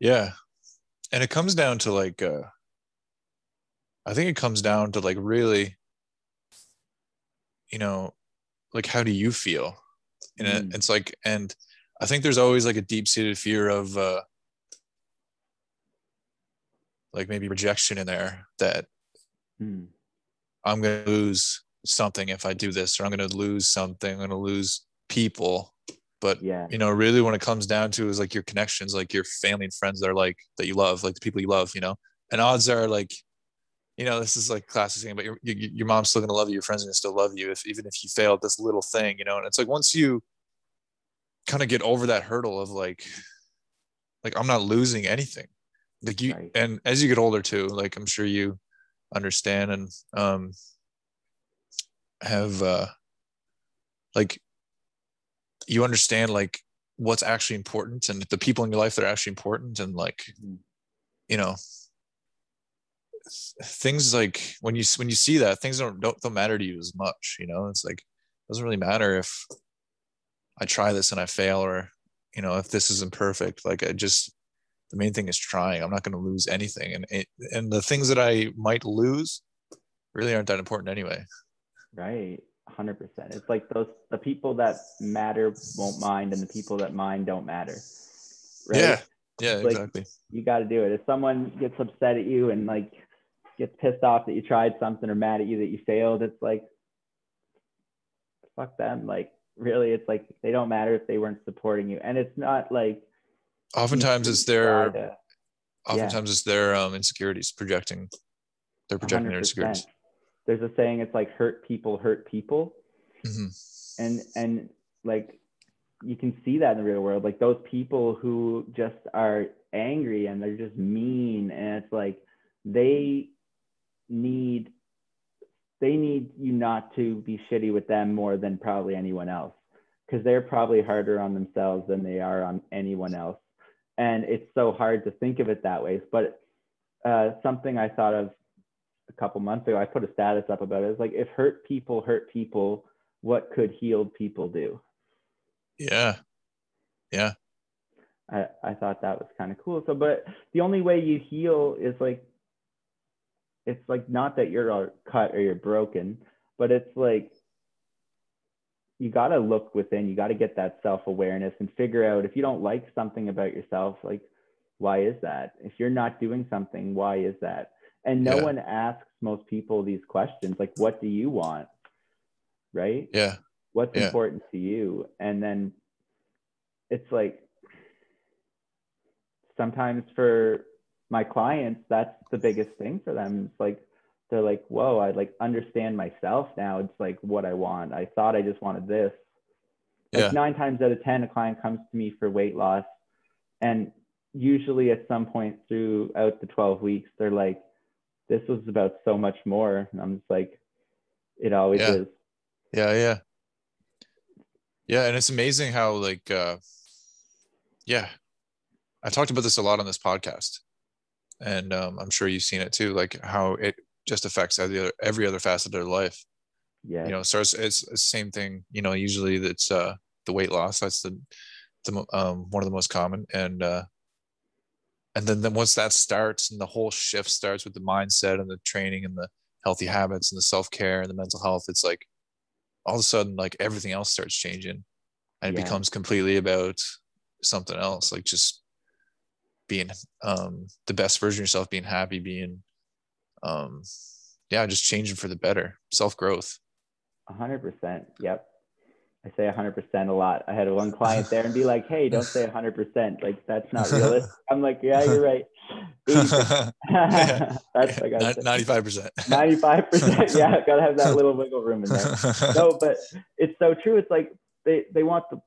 A: Yeah. And it comes down to like uh I think it comes down to like really you know like how do you feel and mm. it, it's like and i think there's always like a deep-seated fear of uh like maybe rejection in there that mm. i'm gonna lose something if i do this or i'm gonna lose something i'm gonna lose people but yeah you know really when it comes down to is like your connections like your family and friends that are like that you love like the people you love you know and odds are like you know, this is like classic thing, but your, your mom's still going to love you. Your friends are going to still love you if, even if you fail at this little thing, you know, and it's like, once you kind of get over that hurdle of like, like, I'm not losing anything like you, right. and as you get older too, like I'm sure you understand and, um, have, uh, like you understand like what's actually important and the people in your life that are actually important and like, mm-hmm. you know, things like when you when you see that things don't, don't don't matter to you as much you know it's like it doesn't really matter if i try this and i fail or you know if this isn't perfect like i just the main thing is trying. I'm not going to lose anything. And it, and the things that i might lose really aren't that important anyway.
B: Right. 100% it's like those the people that matter won't mind and the people that mind don't matter.
A: Right? Yeah. Yeah like, exactly.
B: you got to do it. If someone gets upset at you and like gets pissed off that you tried something or mad at you that you failed, it's like, fuck them. Like, really, it's like they don't matter if they weren't supporting you. And it's not like,
A: oftentimes it's their, to, oftentimes yeah. it's their um, insecurities projecting, they're projecting 100%. their insecurities.
B: There's a saying, it's like hurt people hurt people. Mm-hmm. And, and like, you can see that in the real world. Like those people who just are angry and they're just mean. And it's like, they need they need you not to be shitty with them more than probably anyone else because they're probably harder on themselves than they are on anyone else and it's so hard to think of it that way. But uh, something i thought of a couple months ago i put a status up about it. It's like if hurt people hurt people what could healed people do?
A: Yeah. Yeah.
B: I, I thought that was kind of cool. So but the only way you heal is like it's like not that you're cut or you're broken, but it's like you got to look within, you got to get that self awareness and figure out if you don't like something about yourself, like, why is that? If you're not doing something, why is that? And no yeah. one asks most people these questions, like, what do you want? Right?
A: Yeah.
B: What's
A: yeah.
B: important to you? And then it's like sometimes for my clients, that's the biggest thing for them. It's like they're like, whoa, I like understand myself now. It's like what I want. I thought I just wanted this. Like yeah. nine times out of ten, a client comes to me for weight loss, and usually at some point throughout the 12 weeks, they're like, this was about so much more. And I'm just like, it always
A: yeah.
B: is.
A: Yeah, yeah. Yeah, and it's amazing how like uh yeah. I talked about this a lot on this podcast and um, I'm sure you've seen it too, like how it just affects every other, every other facet of their life.
B: Yeah.
A: You know, so it's, it's the same thing. You know, usually it's uh, the weight loss. That's the, the um, one of the most common, and uh, and then then once that starts and the whole shift starts with the mindset and the training and the healthy habits and the self care and the mental health, it's like all of a sudden like everything else starts changing, and it yeah. becomes completely about something else, like just being um, the best version of yourself, being happy, being, um, yeah, just changing for the better, self growth.
B: A hundred percent. Yep. I say a hundred percent a lot. I had one client there and be like, "Hey, don't say a hundred percent. Like that's not realistic." I'm like, "Yeah, you're right."
A: that's like ninety-five percent.
B: Ninety-five percent. Yeah, gotta have that little wiggle room in there. No, but it's so true. It's like they they want the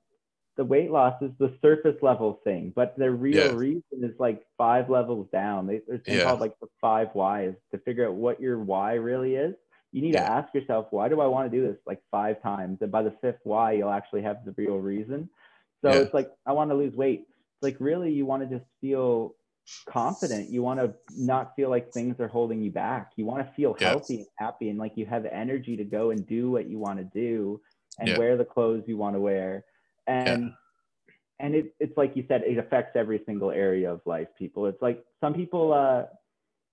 B: the weight loss is the surface level thing, but the real
A: Yeah.
B: reason is like five levels down. They- There's thing
A: Yeah.
B: called like the five whys to figure out what your why really is. You need
A: Yeah.
B: to ask yourself, why do I want to do this like five times? And by the fifth why, you'll actually have the real reason. So it's like, I want to lose weight. It's like, really, you want to just feel confident. You want to not feel like things are holding you back. You want to feel healthy and happy and like you have energy to go and do what you want to do and wear the clothes you want to wear. And and it, it's like you said, it affects every single area of life, people. It's like some people uh,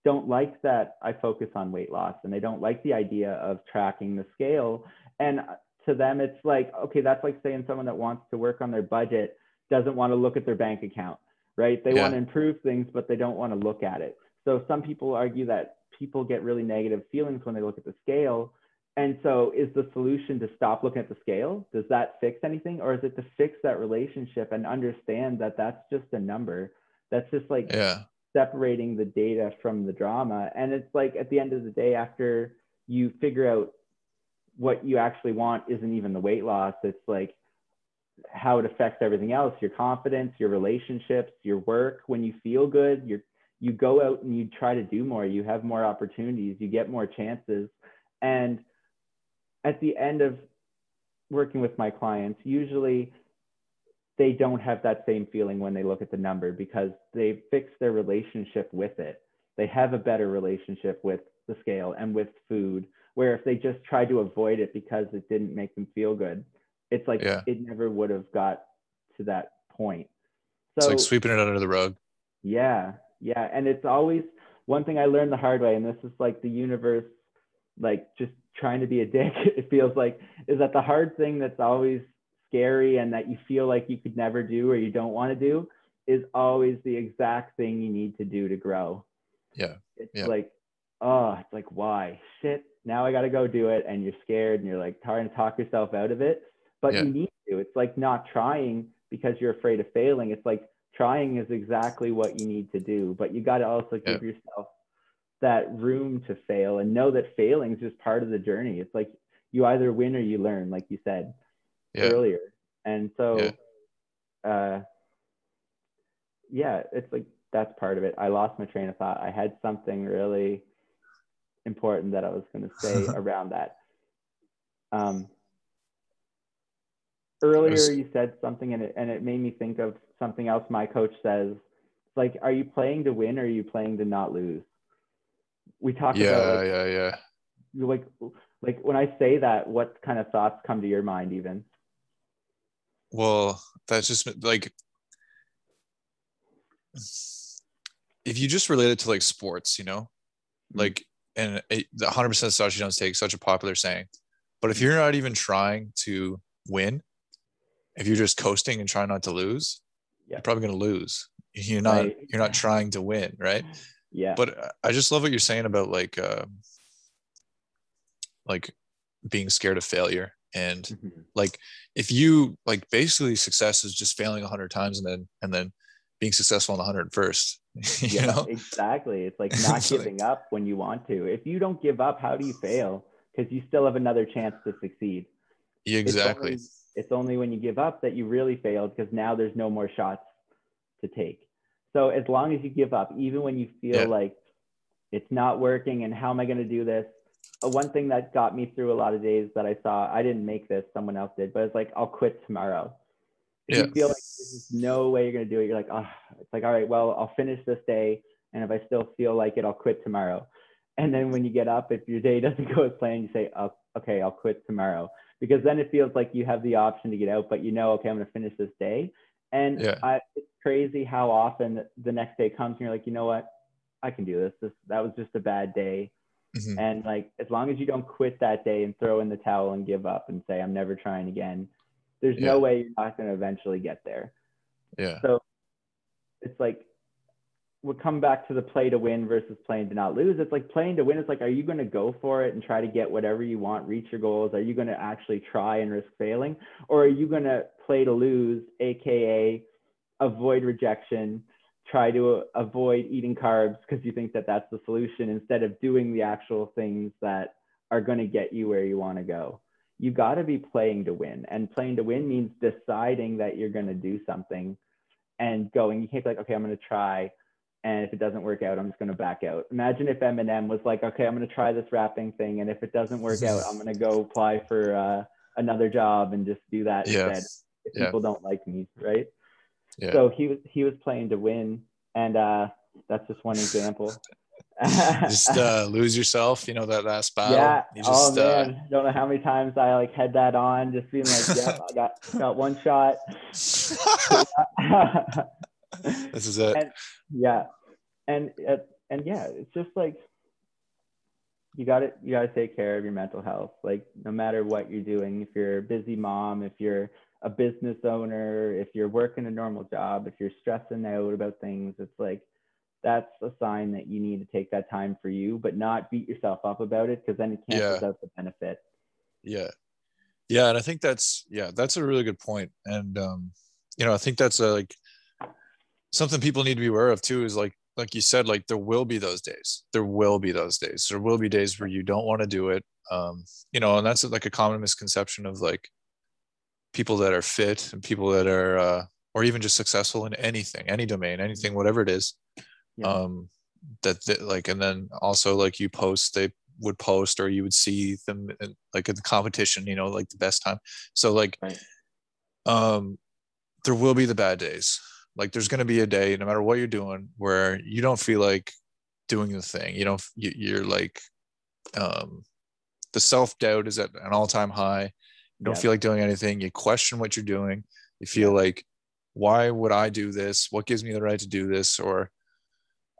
B: don't like that I focus on weight loss and they don't like the idea of tracking the scale. And to them, it's like, okay, that's like saying someone that wants to work on their budget doesn't want to look at their bank account, right? They
A: Yeah.
B: want to improve things, but they don't want to look at it. So some people argue that people get really negative feelings when they look at the scale. And so is the solution to stop looking at the scale? Does that fix anything? Or is it to fix that relationship and understand that that's just a number? That's just like
A: Yeah.
B: separating the data from the drama. And it's like at the end of the day, after you figure out what you actually want isn't even the weight loss, it's like how it affects everything else your confidence, your relationships, your work. When you feel good, you you go out and you try to do more, you have more opportunities, you get more chances. And at the end of working with my clients, usually they don't have that same feeling when they look at the number because they fix their relationship with it. They have a better relationship with the scale and with food. Where if they just tried to avoid it because it didn't make them feel good, it's like
A: Yeah.
B: it never would have got to that point. So, It's
A: like sweeping it under the rug.
B: yeah, yeah, and it's always one thing I learned the hard way, and this is like the universe, like just trying to be a dick. It feels like is that the hard thing that's always scary and that you feel like you could never do or you don't want to do is always the exact thing you need to do to grow.
A: Yeah,
B: It's
A: yeah.
B: like, oh, it's like why shit. Now I got to go do it, and you're scared, and you're like trying to talk yourself out of it, but
A: Yeah.
B: you need to. It's like not trying because you're afraid of failing. It's like trying is exactly what you need to do, but you got to also
A: Yeah.
B: give yourself that room to fail and know that failing is just part of the journey. It's like you either win or you learn, like you said
A: Yeah.
B: earlier. And so,
A: Yeah.
B: uh, yeah, it's like that's part of it. I lost my train of thought. I had something really important that I was going to say around that. Um, earlier,
A: was-
B: you said something, and it and it made me think of something else. My coach says, "It's like, are you playing to win or are you playing to not lose?" We talk about
A: Yeah,
B: like,
A: yeah, yeah.
B: like like when I say that, what kind of thoughts come to your mind even?
A: Well, that's just like if you just relate it to like sports, you know,
B: Mhm.
A: like and it, the 100% stuff you don't take such a popular saying. But if you're not even trying to win, if you're just coasting and trying not to lose,
B: Yeah.
A: you're probably going to lose. You're not
B: Right.
A: you're not trying to win, right?
B: Yeah.
A: But I just love what you're saying about like uh, like being scared of failure and
B: Mhm.
A: like if you like basically success is just failing 100 times and then and then being successful on the 101st you
B: yeah,
A: know
B: exactly. It's like not
A: It's like-
B: giving up when you want to. If you don't give up, how do you fail? Because you still have another chance to succeed.
A: Yeah,
B: It's
A: exactly
B: only- It's only when you give up that you really failed because now there's no more shots to take. So as long as you give up, even when you feel
A: Yeah.
B: like it's not working and how am I going to do this? Uh, one thing that got me through a lot of days that I saw, I didn't make this, someone else did, but it's like, I'll quit tomorrow. If
A: Yeah.
B: you feel like there's no way you're going to do it, you're like, oh, it's like, all right, well, I'll finish this day. And if I still feel like it, I'll quit tomorrow. And then when you get up, if your day doesn't go as planned, you say, oh, okay, I'll quit tomorrow. Because then it feels like you have the option to get out, but you know, okay, I'm going to finish this day. And
A: Yeah.
B: I, it's crazy how often the next day comes and you're like, you know what? I can do this. this that was just a bad day.
A: Mhm.
B: And like, as long as you don't quit that day and throw in the towel and give up and say, I'm never trying again, there's no way you're not going to eventually get there.
A: yeah
B: So it's like, we'll come back to the play to win versus playing to not lose. It's like playing to win. It's like, are you going to go for it and try to get whatever you want, reach your goals? Are you going to actually try and risk failing? Or are you going to play to lose, AKA avoid rejection, try to avoid eating carbs because you think that that's the solution instead of doing the actual things that are going to get you where you want to go? you got to be playing to win. And playing to win means deciding that you're going to do something and going. You can't be like, okay, I'm going to try. And if it doesn't work out, I'm just going to back out. Imagine if Eminem was like, okay, I'm going to try this rapping thing. And if it doesn't work out, I'm going to go apply for uh, another job and just do that yeah. instead. If yeah. people don't like me, right? Yeah. So he was he was playing to win, and uh, that's just one example.
A: just uh, lose yourself, you know, that last battle.
B: Yeah.
A: You
B: just, oh man, uh, don't know how many times I like had that on, just being like, yeah, I got got one shot.
A: this is it.
B: And, yeah, and uh, and yeah, it's just like you got to you got to take care of your mental health. Like no matter what you're doing, if you're a busy mom, if you're a business owner, if you're working a normal job, if you're stressing out about things, it's like that's a sign that you need to take that time for you, but not beat yourself up about it because then it cancels yeah. out the benefit.
A: Yeah. Yeah. And I think that's, yeah, that's a really good point. And, um, you know, I think that's a, like something people need to be aware of too is like, like you said, like there will be those days. There will be those days. There will be days where you don't want to do it. Um, you know, and that's like a common misconception of like people that are fit and people that are, uh, or even just successful in anything, any domain, anything, whatever it is yeah. um that, that like and then also like you post they would post or you would see them in, like in the competition you know like the best time so like right. um there will be the bad days like there's going to be a day no matter what you're doing where you don't feel like doing the thing. You don't you, you're like um the self-doubt is at an all-time high. You don't yeah. feel like doing anything. You question what you're doing. You feel like why would i do this? What gives me the right to do this? Or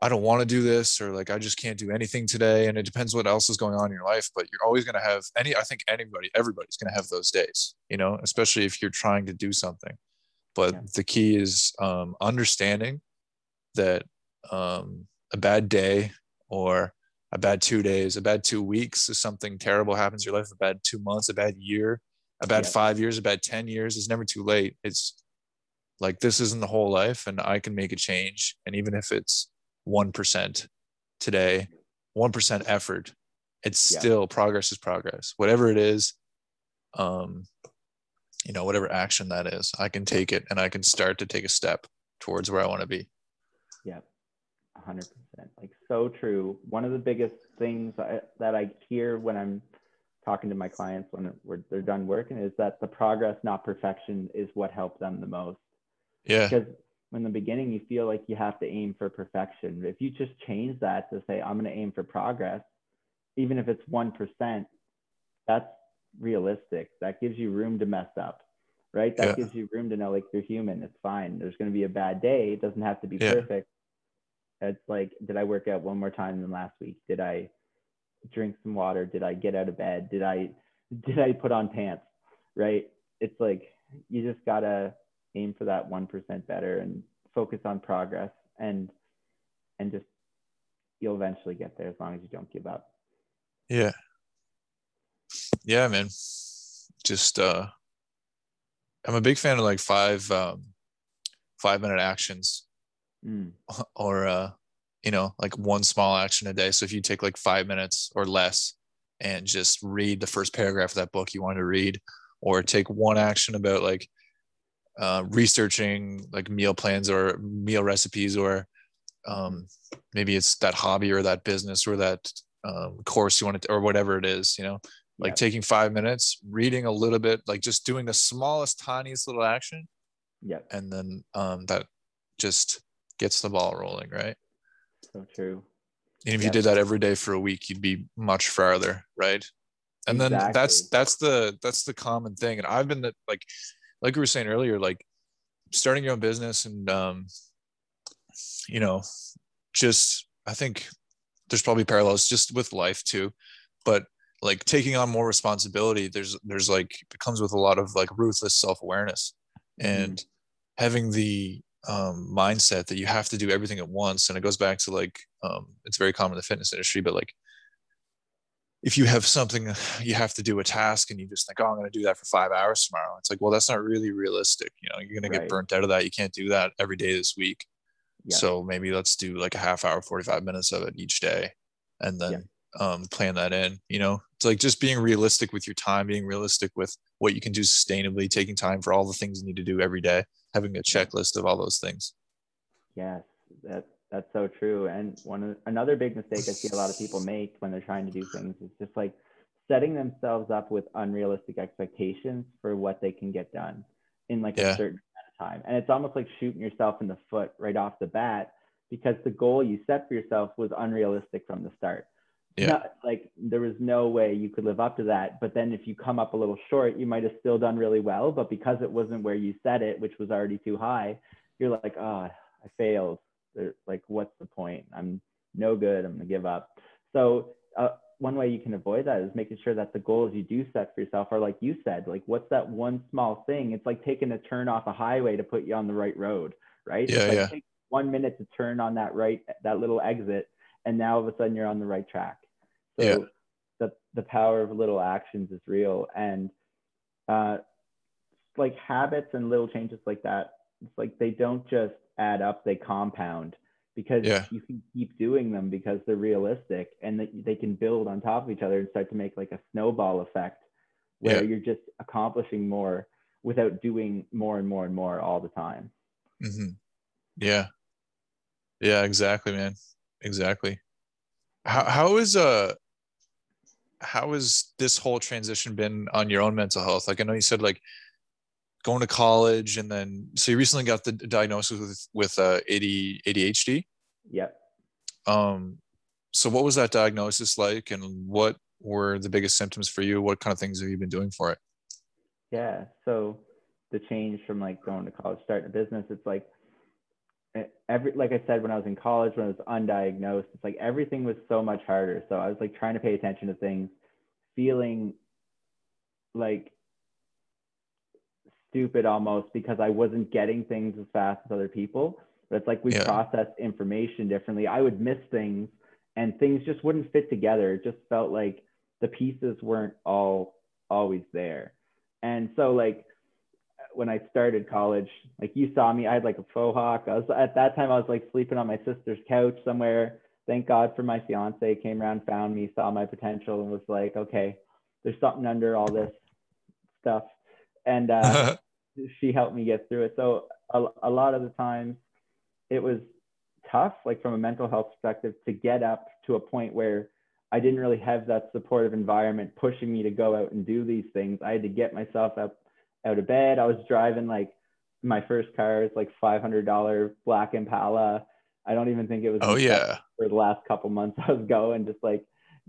A: I don't want to do this or like I just can't do anything today. And it depends what else is going on in your life, but you're always going to have any, I think anybody, everybody's going to have those days, you know, especially if you're trying to do something. But yeah. the key is um, understanding that um, a bad day or a bad two days, a bad two weeks if something terrible happens in your life, a bad two months, a bad year, a bad yeah. five years, a bad 10 years is never too late. It's like this isn't the whole life and I can make a change. And even if it's 1% today, 1% effort, it's yeah. still progress is progress. Whatever it is, um, you know, whatever action that is, I can take it and I can start to take a step towards where I want to be.
B: Yeah, 100%. Like, so true. One of the biggest things I, that I hear when I'm talking to my clients when they're done working is that the progress, not perfection, is what helps them the most.
A: Yeah.
B: Because in the beginning you feel like you have to aim for perfection. If you just change that to say, I'm going to aim for progress, even if it's 1%, that's realistic. That gives you room to mess up, right? That yeah. gives you room to know like you're human. It's fine. There's going to be a bad day. It doesn't have to be yeah. perfect. It's like, did I work out one more time than last week? Did I drink some water? Did I get out of bed? Did I, did I put on pants? Right? It's like, you just gotta aim for that 1% better and focus on progress and and just you'll eventually get there as long as you don't give up
A: yeah yeah man. Just uh i'm a big fan of like five um five minute actions. Mm. or uh you know like one small action a day. So if you take like five minutes or less and just read the first paragraph of that book you want to read or take one action about like uh, researching like meal plans or meal recipes or um, maybe it's that hobby or that business or that um, course you want to or whatever it is you know like yeah. taking five minutes reading a little bit like just doing the smallest tiniest little action.
B: Yeah.
A: And then um, that just gets the ball rolling right?
B: So true.
A: And if you did that every day for a week you'd be much farther right? And exactly. then that's that's the that's the common thing. And i've been the, like like we were saying earlier, like starting your own business and um, you know, just I think there's probably parallels just with life too, but like taking on more responsibility, there's there's like it comes with a lot of like ruthless self-awareness and mm-hmm. having the um, mindset that you have to do everything at once. And it goes back to like um, it's very common in the fitness industry, but like if you have something you have to do a task and you just think oh i'm going to do that for five hours tomorrow it's like well that's not really realistic you know you're going right. to get burnt out of that you can't do that every day this week yeah. so maybe let's do like a half hour 45 minutes of it each day and then um, plan that in. You know, it's like just being realistic with your time, being realistic with what you can do sustainably, taking time for all the things you need to do every day, having a checklist of all those things.
B: Yes, that that's so true. And one another big mistake I see a lot of people make when they're trying to do things is just like setting themselves up with unrealistic expectations for what they can get done in like yeah. a certain amount of time. And it's almost like shooting yourself in the foot right off the bat because the goal you set for yourself was unrealistic from the start. Yeah. Not, like there was no way you could live up to that. But then if you come up a little short, you might have still done really well. But because it wasn't where you set it, which was already too high, you're like, oh, I failed. like, what's the point? I'm no good. I'm gonna give up. So uh, one way you can avoid that is making sure that the goals you do set for yourself are like you said, like what's that one small thing? It's like taking a turn off a highway to put you on the right road, right?
A: Yeah,
B: like
A: yeah.
B: one minute to turn on that right that little exit, and now all of a sudden you're on the right track. So yeah. the the power of little actions is real, and uh, like habits and little changes like that. It's like they don't just add up; they compound because yeah. you can keep doing them because they're realistic and that they can build on top of each other and start to make like a snowball effect where yeah. you're just accomplishing more without doing more and more and more all the time.
A: Mm-hmm. Yeah. Yeah, exactly, man. Exactly. How, how is, uh, how has this whole transition been on your own mental health? Like, I know you said like going to college and then so you recently got the diagnosis with with uh, AD, ADHD.
B: Yep.
A: Um, so what was that diagnosis like, and what were the biggest symptoms for you? What kind of things have you been doing for it?
B: Yeah. So the change from like going to college, starting a business, it's like every like I said when I was in college when I was undiagnosed, it's like everything was so much harder. So I was like trying to pay attention to things, feeling like stupid almost because I wasn't getting things as fast as other people. But it's like we yeah. process information differently. I would miss things and things just wouldn't fit together. It just felt like the pieces weren't all always there. And so like when I started college, like you saw me, I had like a faux hawk. I was at that time I was like sleeping on my sister's couch somewhere. Thank God for my fiance came around, found me, saw my potential, and was like, okay, there's something under all this stuff. And uh, she helped me get through it. So a, a lot of the times it was tough, like from a mental health perspective, to get up to a point where I didn't really have that supportive environment pushing me to go out and do these things. I had to get myself up out of bed. I was driving like my first car is like $500 black Impala. I don't even think it was.
A: Oh yeah.
B: For the last couple months, I was going just like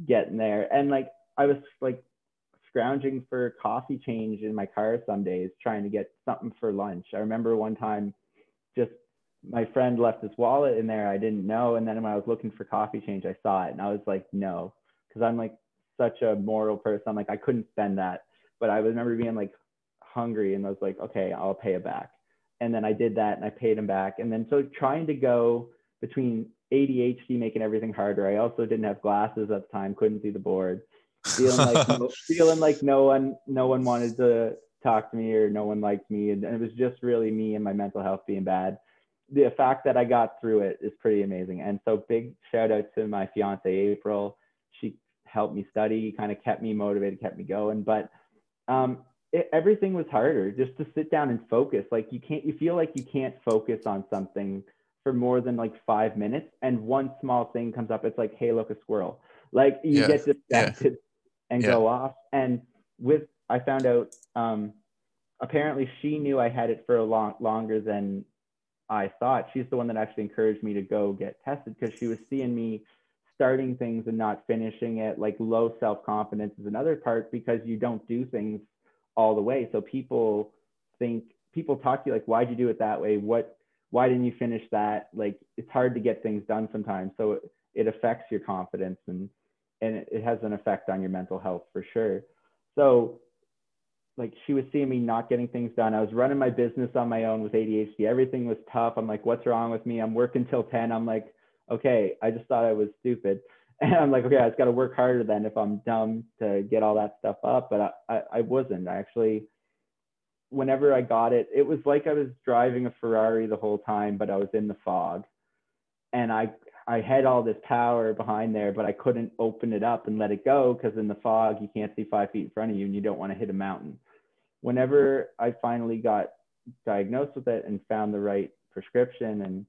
B: getting there, and like I was like scrounging for coffee change in my car some days, trying to get something for lunch. I remember one time just my friend left his wallet in there. I didn't know. And then when I was looking for coffee change, I saw it and I was like, no, because I'm like such a moral person. I'm like, I couldn't spend that. But I remember being like hungry and I was like, okay, I'll pay it back. And then I did that and I paid him back. And then so trying to go between ADHD making everything harder. I also didn't have glasses at the time, couldn't see the board feeling like no, feeling like no one no one wanted to talk to me or no one liked me and, and it was just really me and my mental health being bad the fact that i got through it is pretty amazing and so big shout out to my fiance april she helped me study kind of kept me motivated kept me going but um, it, everything was harder just to sit down and focus like you can't you feel like you can't focus on something for more than like five minutes and one small thing comes up it's like hey look a squirrel like you yeah. get distracted and yeah. go off. And with I found out um, apparently she knew I had it for a long longer than I thought. She's the one that actually encouraged me to go get tested because she was seeing me starting things and not finishing it. Like low self confidence is another part because you don't do things all the way. So people think people talk to you like, why'd you do it that way? What why didn't you finish that? Like it's hard to get things done sometimes. So it, it affects your confidence and and it has an effect on your mental health for sure. So like she was seeing me not getting things done. I was running my business on my own with ADHD. Everything was tough. I'm like, what's wrong with me? I'm working till 10. I'm like, okay, I just thought I was stupid. And I'm like, okay, I just got to work harder then if I'm dumb to get all that stuff up. But I, I, I wasn't. I actually, whenever I got it, it was like I was driving a Ferrari the whole time, but I was in the fog. And I I had all this power behind there, but I couldn't open it up and let it go because in the fog you can't see five feet in front of you and you don't want to hit a mountain. Whenever I finally got diagnosed with it and found the right prescription and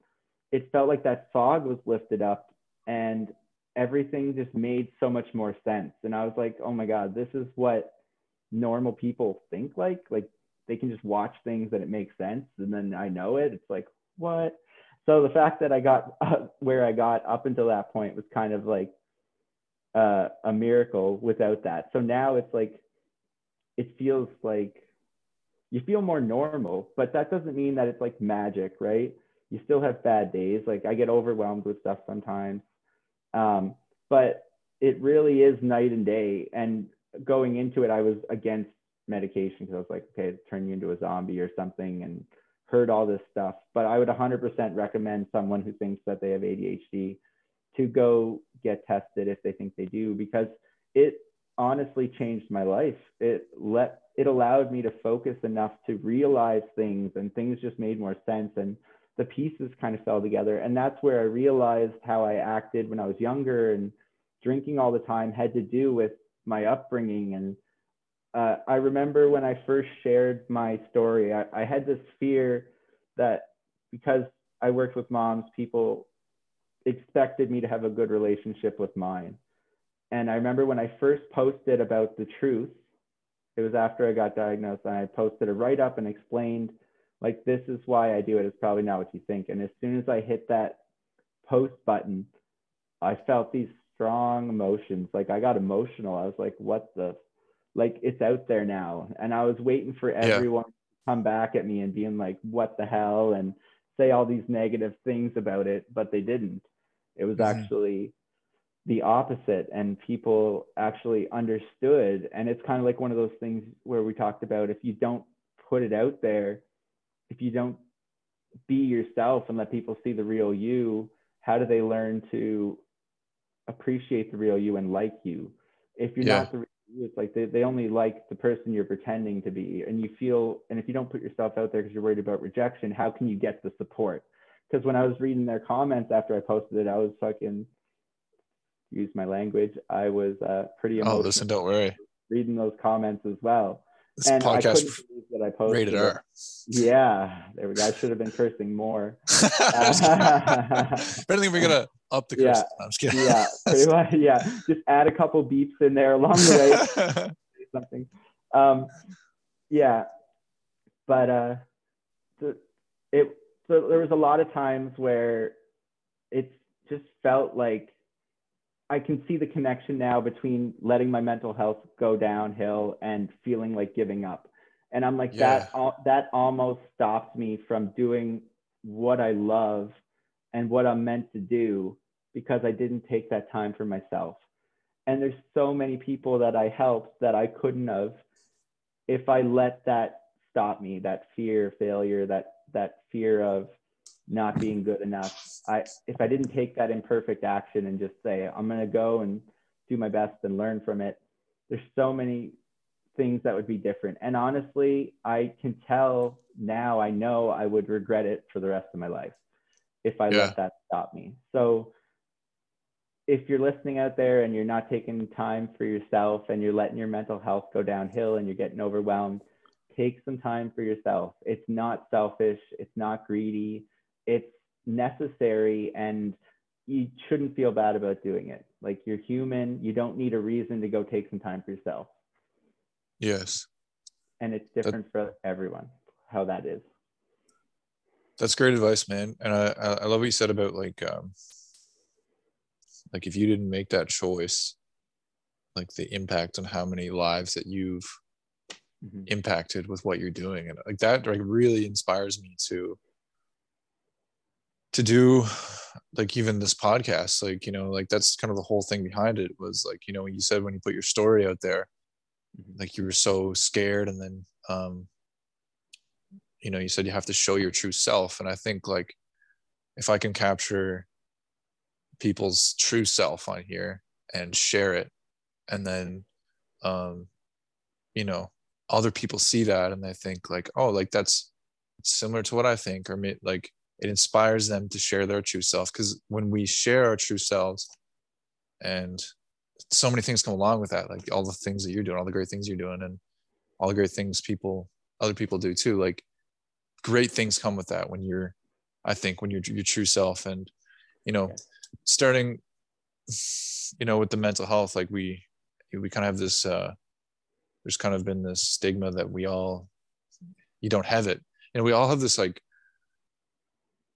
B: it felt like that fog was lifted up and everything just made so much more sense. And I was like, oh my God, this is what normal people think like. Like they can just watch things that it makes sense. And then I know it. It's like, what? So the fact that I got uh, where I got up until that point was kind of like uh, a miracle without that. So now it's like, it feels like you feel more normal, but that doesn't mean that it's like magic, right? You still have bad days. Like I get overwhelmed with stuff sometimes. Um, but it really is night and day. And going into it, I was against medication because I was like, okay, it's turn you into a zombie or something and heard all this stuff. But I would 100% recommend someone who thinks that they have ADHD to go get tested if they think they do because it honestly changed my life. It let it allowed me to focus enough to realize things and things just made more sense and the pieces kind of fell together. And that's where I realized how I acted when I was younger and drinking all the time had to do with my upbringing. And uh, I remember when I first shared my story, I, I had this fear that because I worked with moms, people expected me to have a good relationship with mine. And I remember when I first posted about the truth, it was after I got diagnosed, and I posted a write up and explained like this is why I do it. It's probably not what you think. And as soon as I hit that post button, I felt these strong emotions. Like I got emotional. I was like, what the like it's out there now. And I was waiting for everyone yeah. to come back at me and being like, what the hell? And say all these negative things about it, but they didn't. It was mm-hmm. actually the opposite and people actually understood and it's kind of like one of those things where we talked about if you don't put it out there if you don't be yourself and let people see the real you, how do they learn to appreciate the real you and like you? If you're yeah. not the real you, it's like they, they only like the person you're pretending to be. And you feel, and if you don't put yourself out there because you're worried about rejection, how can you get the support? Because when I was reading their comments after I posted it, I was fucking, use my language, I was uh, pretty emotional.
A: Oh, listen, don't worry.
B: Reading those comments as well.
A: This and podcast that I posted rated R.
B: Yeah, there we go. I should have been cursing more.
A: I think we're gonna up the curse.
B: Yeah, kidding. yeah, pretty much, yeah. Just add a couple beeps in there along the way. something. Um, yeah, but uh, the, it so there was a lot of times where it just felt like I can see the connection now between letting my mental health go downhill and feeling like giving up. And I'm like yeah. that that almost stopped me from doing what I love and what I'm meant to do because I didn't take that time for myself. And there's so many people that I helped that I couldn't have if I let that stop me, that fear, failure, that that fear of not being good enough. I if I didn't take that imperfect action and just say I'm going to go and do my best and learn from it, there's so many things that would be different. And honestly, I can tell now I know I would regret it for the rest of my life if I yeah. let that stop me. So if you're listening out there and you're not taking time for yourself and you're letting your mental health go downhill and you're getting overwhelmed, take some time for yourself. It's not selfish, it's not greedy it's necessary and you shouldn't feel bad about doing it. Like you're human, you don't need a reason to go take some time for yourself.
A: Yes.
B: And it's different that, for everyone how that is.
A: That's great advice, man. And I I love what you said about like um like if you didn't make that choice, like the impact on how many lives that you've mm-hmm. impacted with what you're doing and like that like really inspires me to to do like even this podcast like you know like that's kind of the whole thing behind it was like you know you said when you put your story out there mm-hmm. like you were so scared and then um you know you said you have to show your true self and i think like if i can capture people's true self on here and share it and then um you know other people see that and they think like oh like that's similar to what i think or like it inspires them to share their true self because when we share our true selves and so many things come along with that like all the things that you're doing all the great things you're doing and all the great things people other people do too like great things come with that when you're i think when you're your true self and you know starting you know with the mental health like we we kind of have this uh there's kind of been this stigma that we all you don't have it. And we all have this like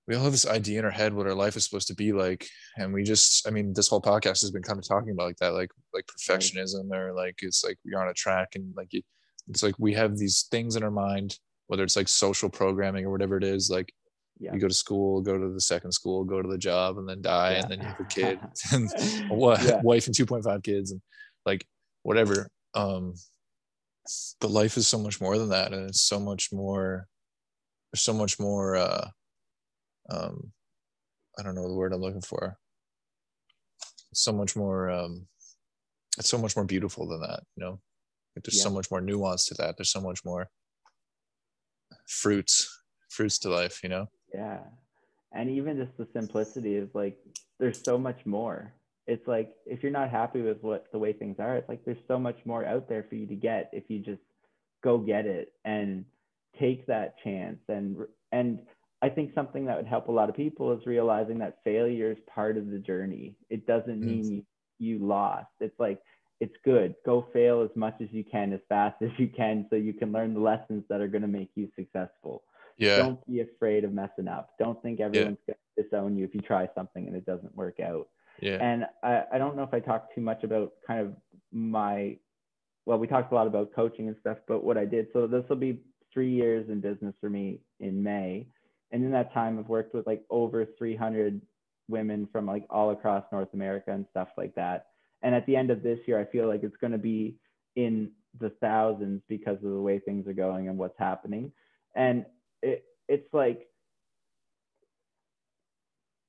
A: we all have this idea in our head what our life is supposed to be like and we just i mean this whole podcast has been kind of talking about like that like like perfectionism or like it's like you're on a track and like it's like we have these things in our mind whether it's like social programming or whatever it is like yeah. you go to school go to the second school go to the job and then die yeah. and then you have a kid and a wife and 2.5 kids and like whatever um but life is so much more than that and it's so much more there's so much more uh um, I don't know the word I'm looking for. so much more. Um, it's so much more beautiful than that. You know, like there's yeah. so much more nuance to that. There's so much more fruits, fruits to life. You know.
B: Yeah, and even just the simplicity is like there's so much more. It's like if you're not happy with what the way things are, it's like there's so much more out there for you to get if you just go get it and take that chance and and I think something that would help a lot of people is realizing that failure is part of the journey. It doesn't mean you, you lost. It's like, it's good. Go fail as much as you can, as fast as you can, so you can learn the lessons that are going to make you successful.
A: Yeah.
B: Don't be afraid of messing up. Don't think everyone's yeah. going to disown you if you try something and it doesn't work out.
A: Yeah.
B: And I, I don't know if I talked too much about kind of my, well, we talked a lot about coaching and stuff, but what I did. So this will be three years in business for me in May and in that time i've worked with like over 300 women from like all across north america and stuff like that. And at the end of this year i feel like it's going to be in the thousands because of the way things are going and what's happening. And it, it's like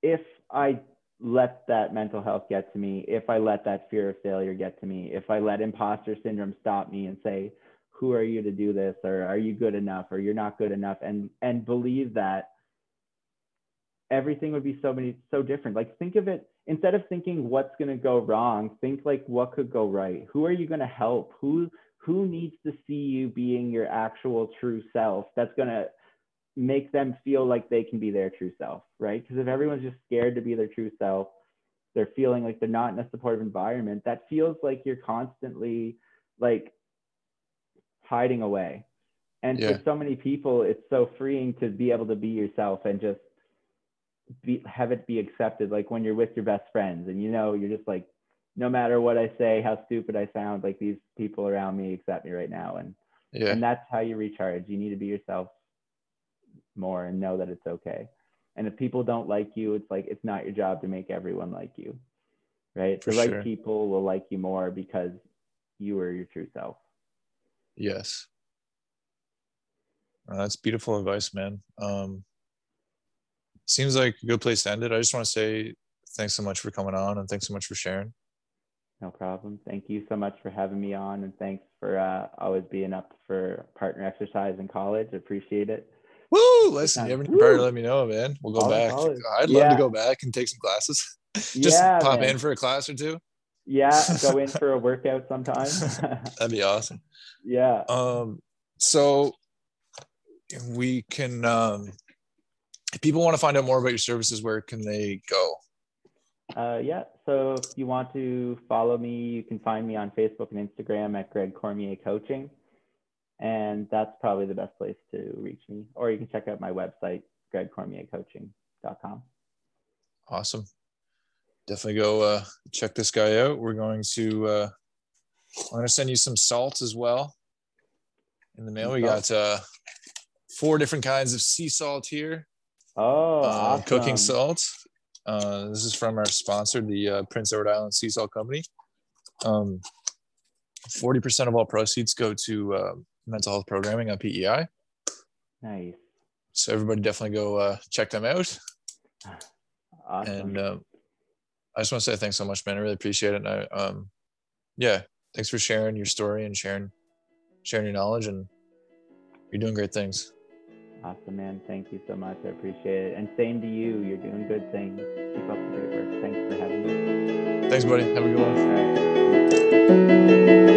B: if i let that mental health get to me if i let that fear of failure get to me if i let imposter syndrome stop me and say who are you to do this? Or are you good enough? Or you're not good enough? And and believe that everything would be so many so different. Like think of it instead of thinking what's going to go wrong think like what could go right? Who are you going to help? Who who needs to see you being your actual true self that's going to make them feel like they can be their true self right? Because if everyone's just scared to be their true self they're feeling like they're not in a supportive environment that feels like you're constantly like hiding away. And yeah. for so many people it's so freeing to be able to be yourself and just be, have it be accepted like when you're with your best friends and you know you're just like no matter what i say how stupid i sound like these people around me accept me right now. And yeah. and that's how you recharge. You need to be yourself more and know that it's okay. And if people don't like you it's like it's not your job to make everyone like you right? For the right people will like you more because you are your true self.
A: Yes. Uh, that's beautiful advice man. Um seems like a good place to end it. I just want to say thanks so much for coming on and thanks so much for sharing.
B: No problem. Thank you so much for having me on and thanks for uh, always being up for partner exercise in college. Appreciate it.
A: Woo! Listen, you ever let me know, man. We'll go back. College. I'd love yeah. to go back and take some classes. Just yeah, pop man. in for a class or two.
B: Yeah, go in for a workout sometime.
A: That'd be awesome.
B: Yeah.
A: Um. So we can um if people want to find out more about your services, where can they go?
B: Uh, yeah, so if you want to follow me, you can find me on Facebook and Instagram at Greg Cormier Coaching. And that's probably the best place to reach me. Or you can check out my website, gregcormiercoaching.com.
A: Awesome. Definitely go uh, check this guy out. We're going to, uh, I'm going to send you some salt as well in the mail. We got uh, four different kinds of sea salt here.
B: Oh, uh, awesome.
A: cooking salt. Uh, this is from our sponsor, the uh, Prince Edward Island Sea Salt Company. Um, 40% of all proceeds go to uh, mental health programming on PEI.
B: Nice.
A: So everybody definitely go uh, check them out.
B: Awesome.
A: And uh, I just want to say thanks so much, man. I really appreciate it. And I, um, yeah, thanks for sharing your story and sharing sharing your knowledge. And you're doing great things.
B: Awesome, man. Thank you so much. I appreciate it. And same to you. You're doing good things. Keep up the great work. Thanks for having me.
A: Thanks, buddy. Have a good one.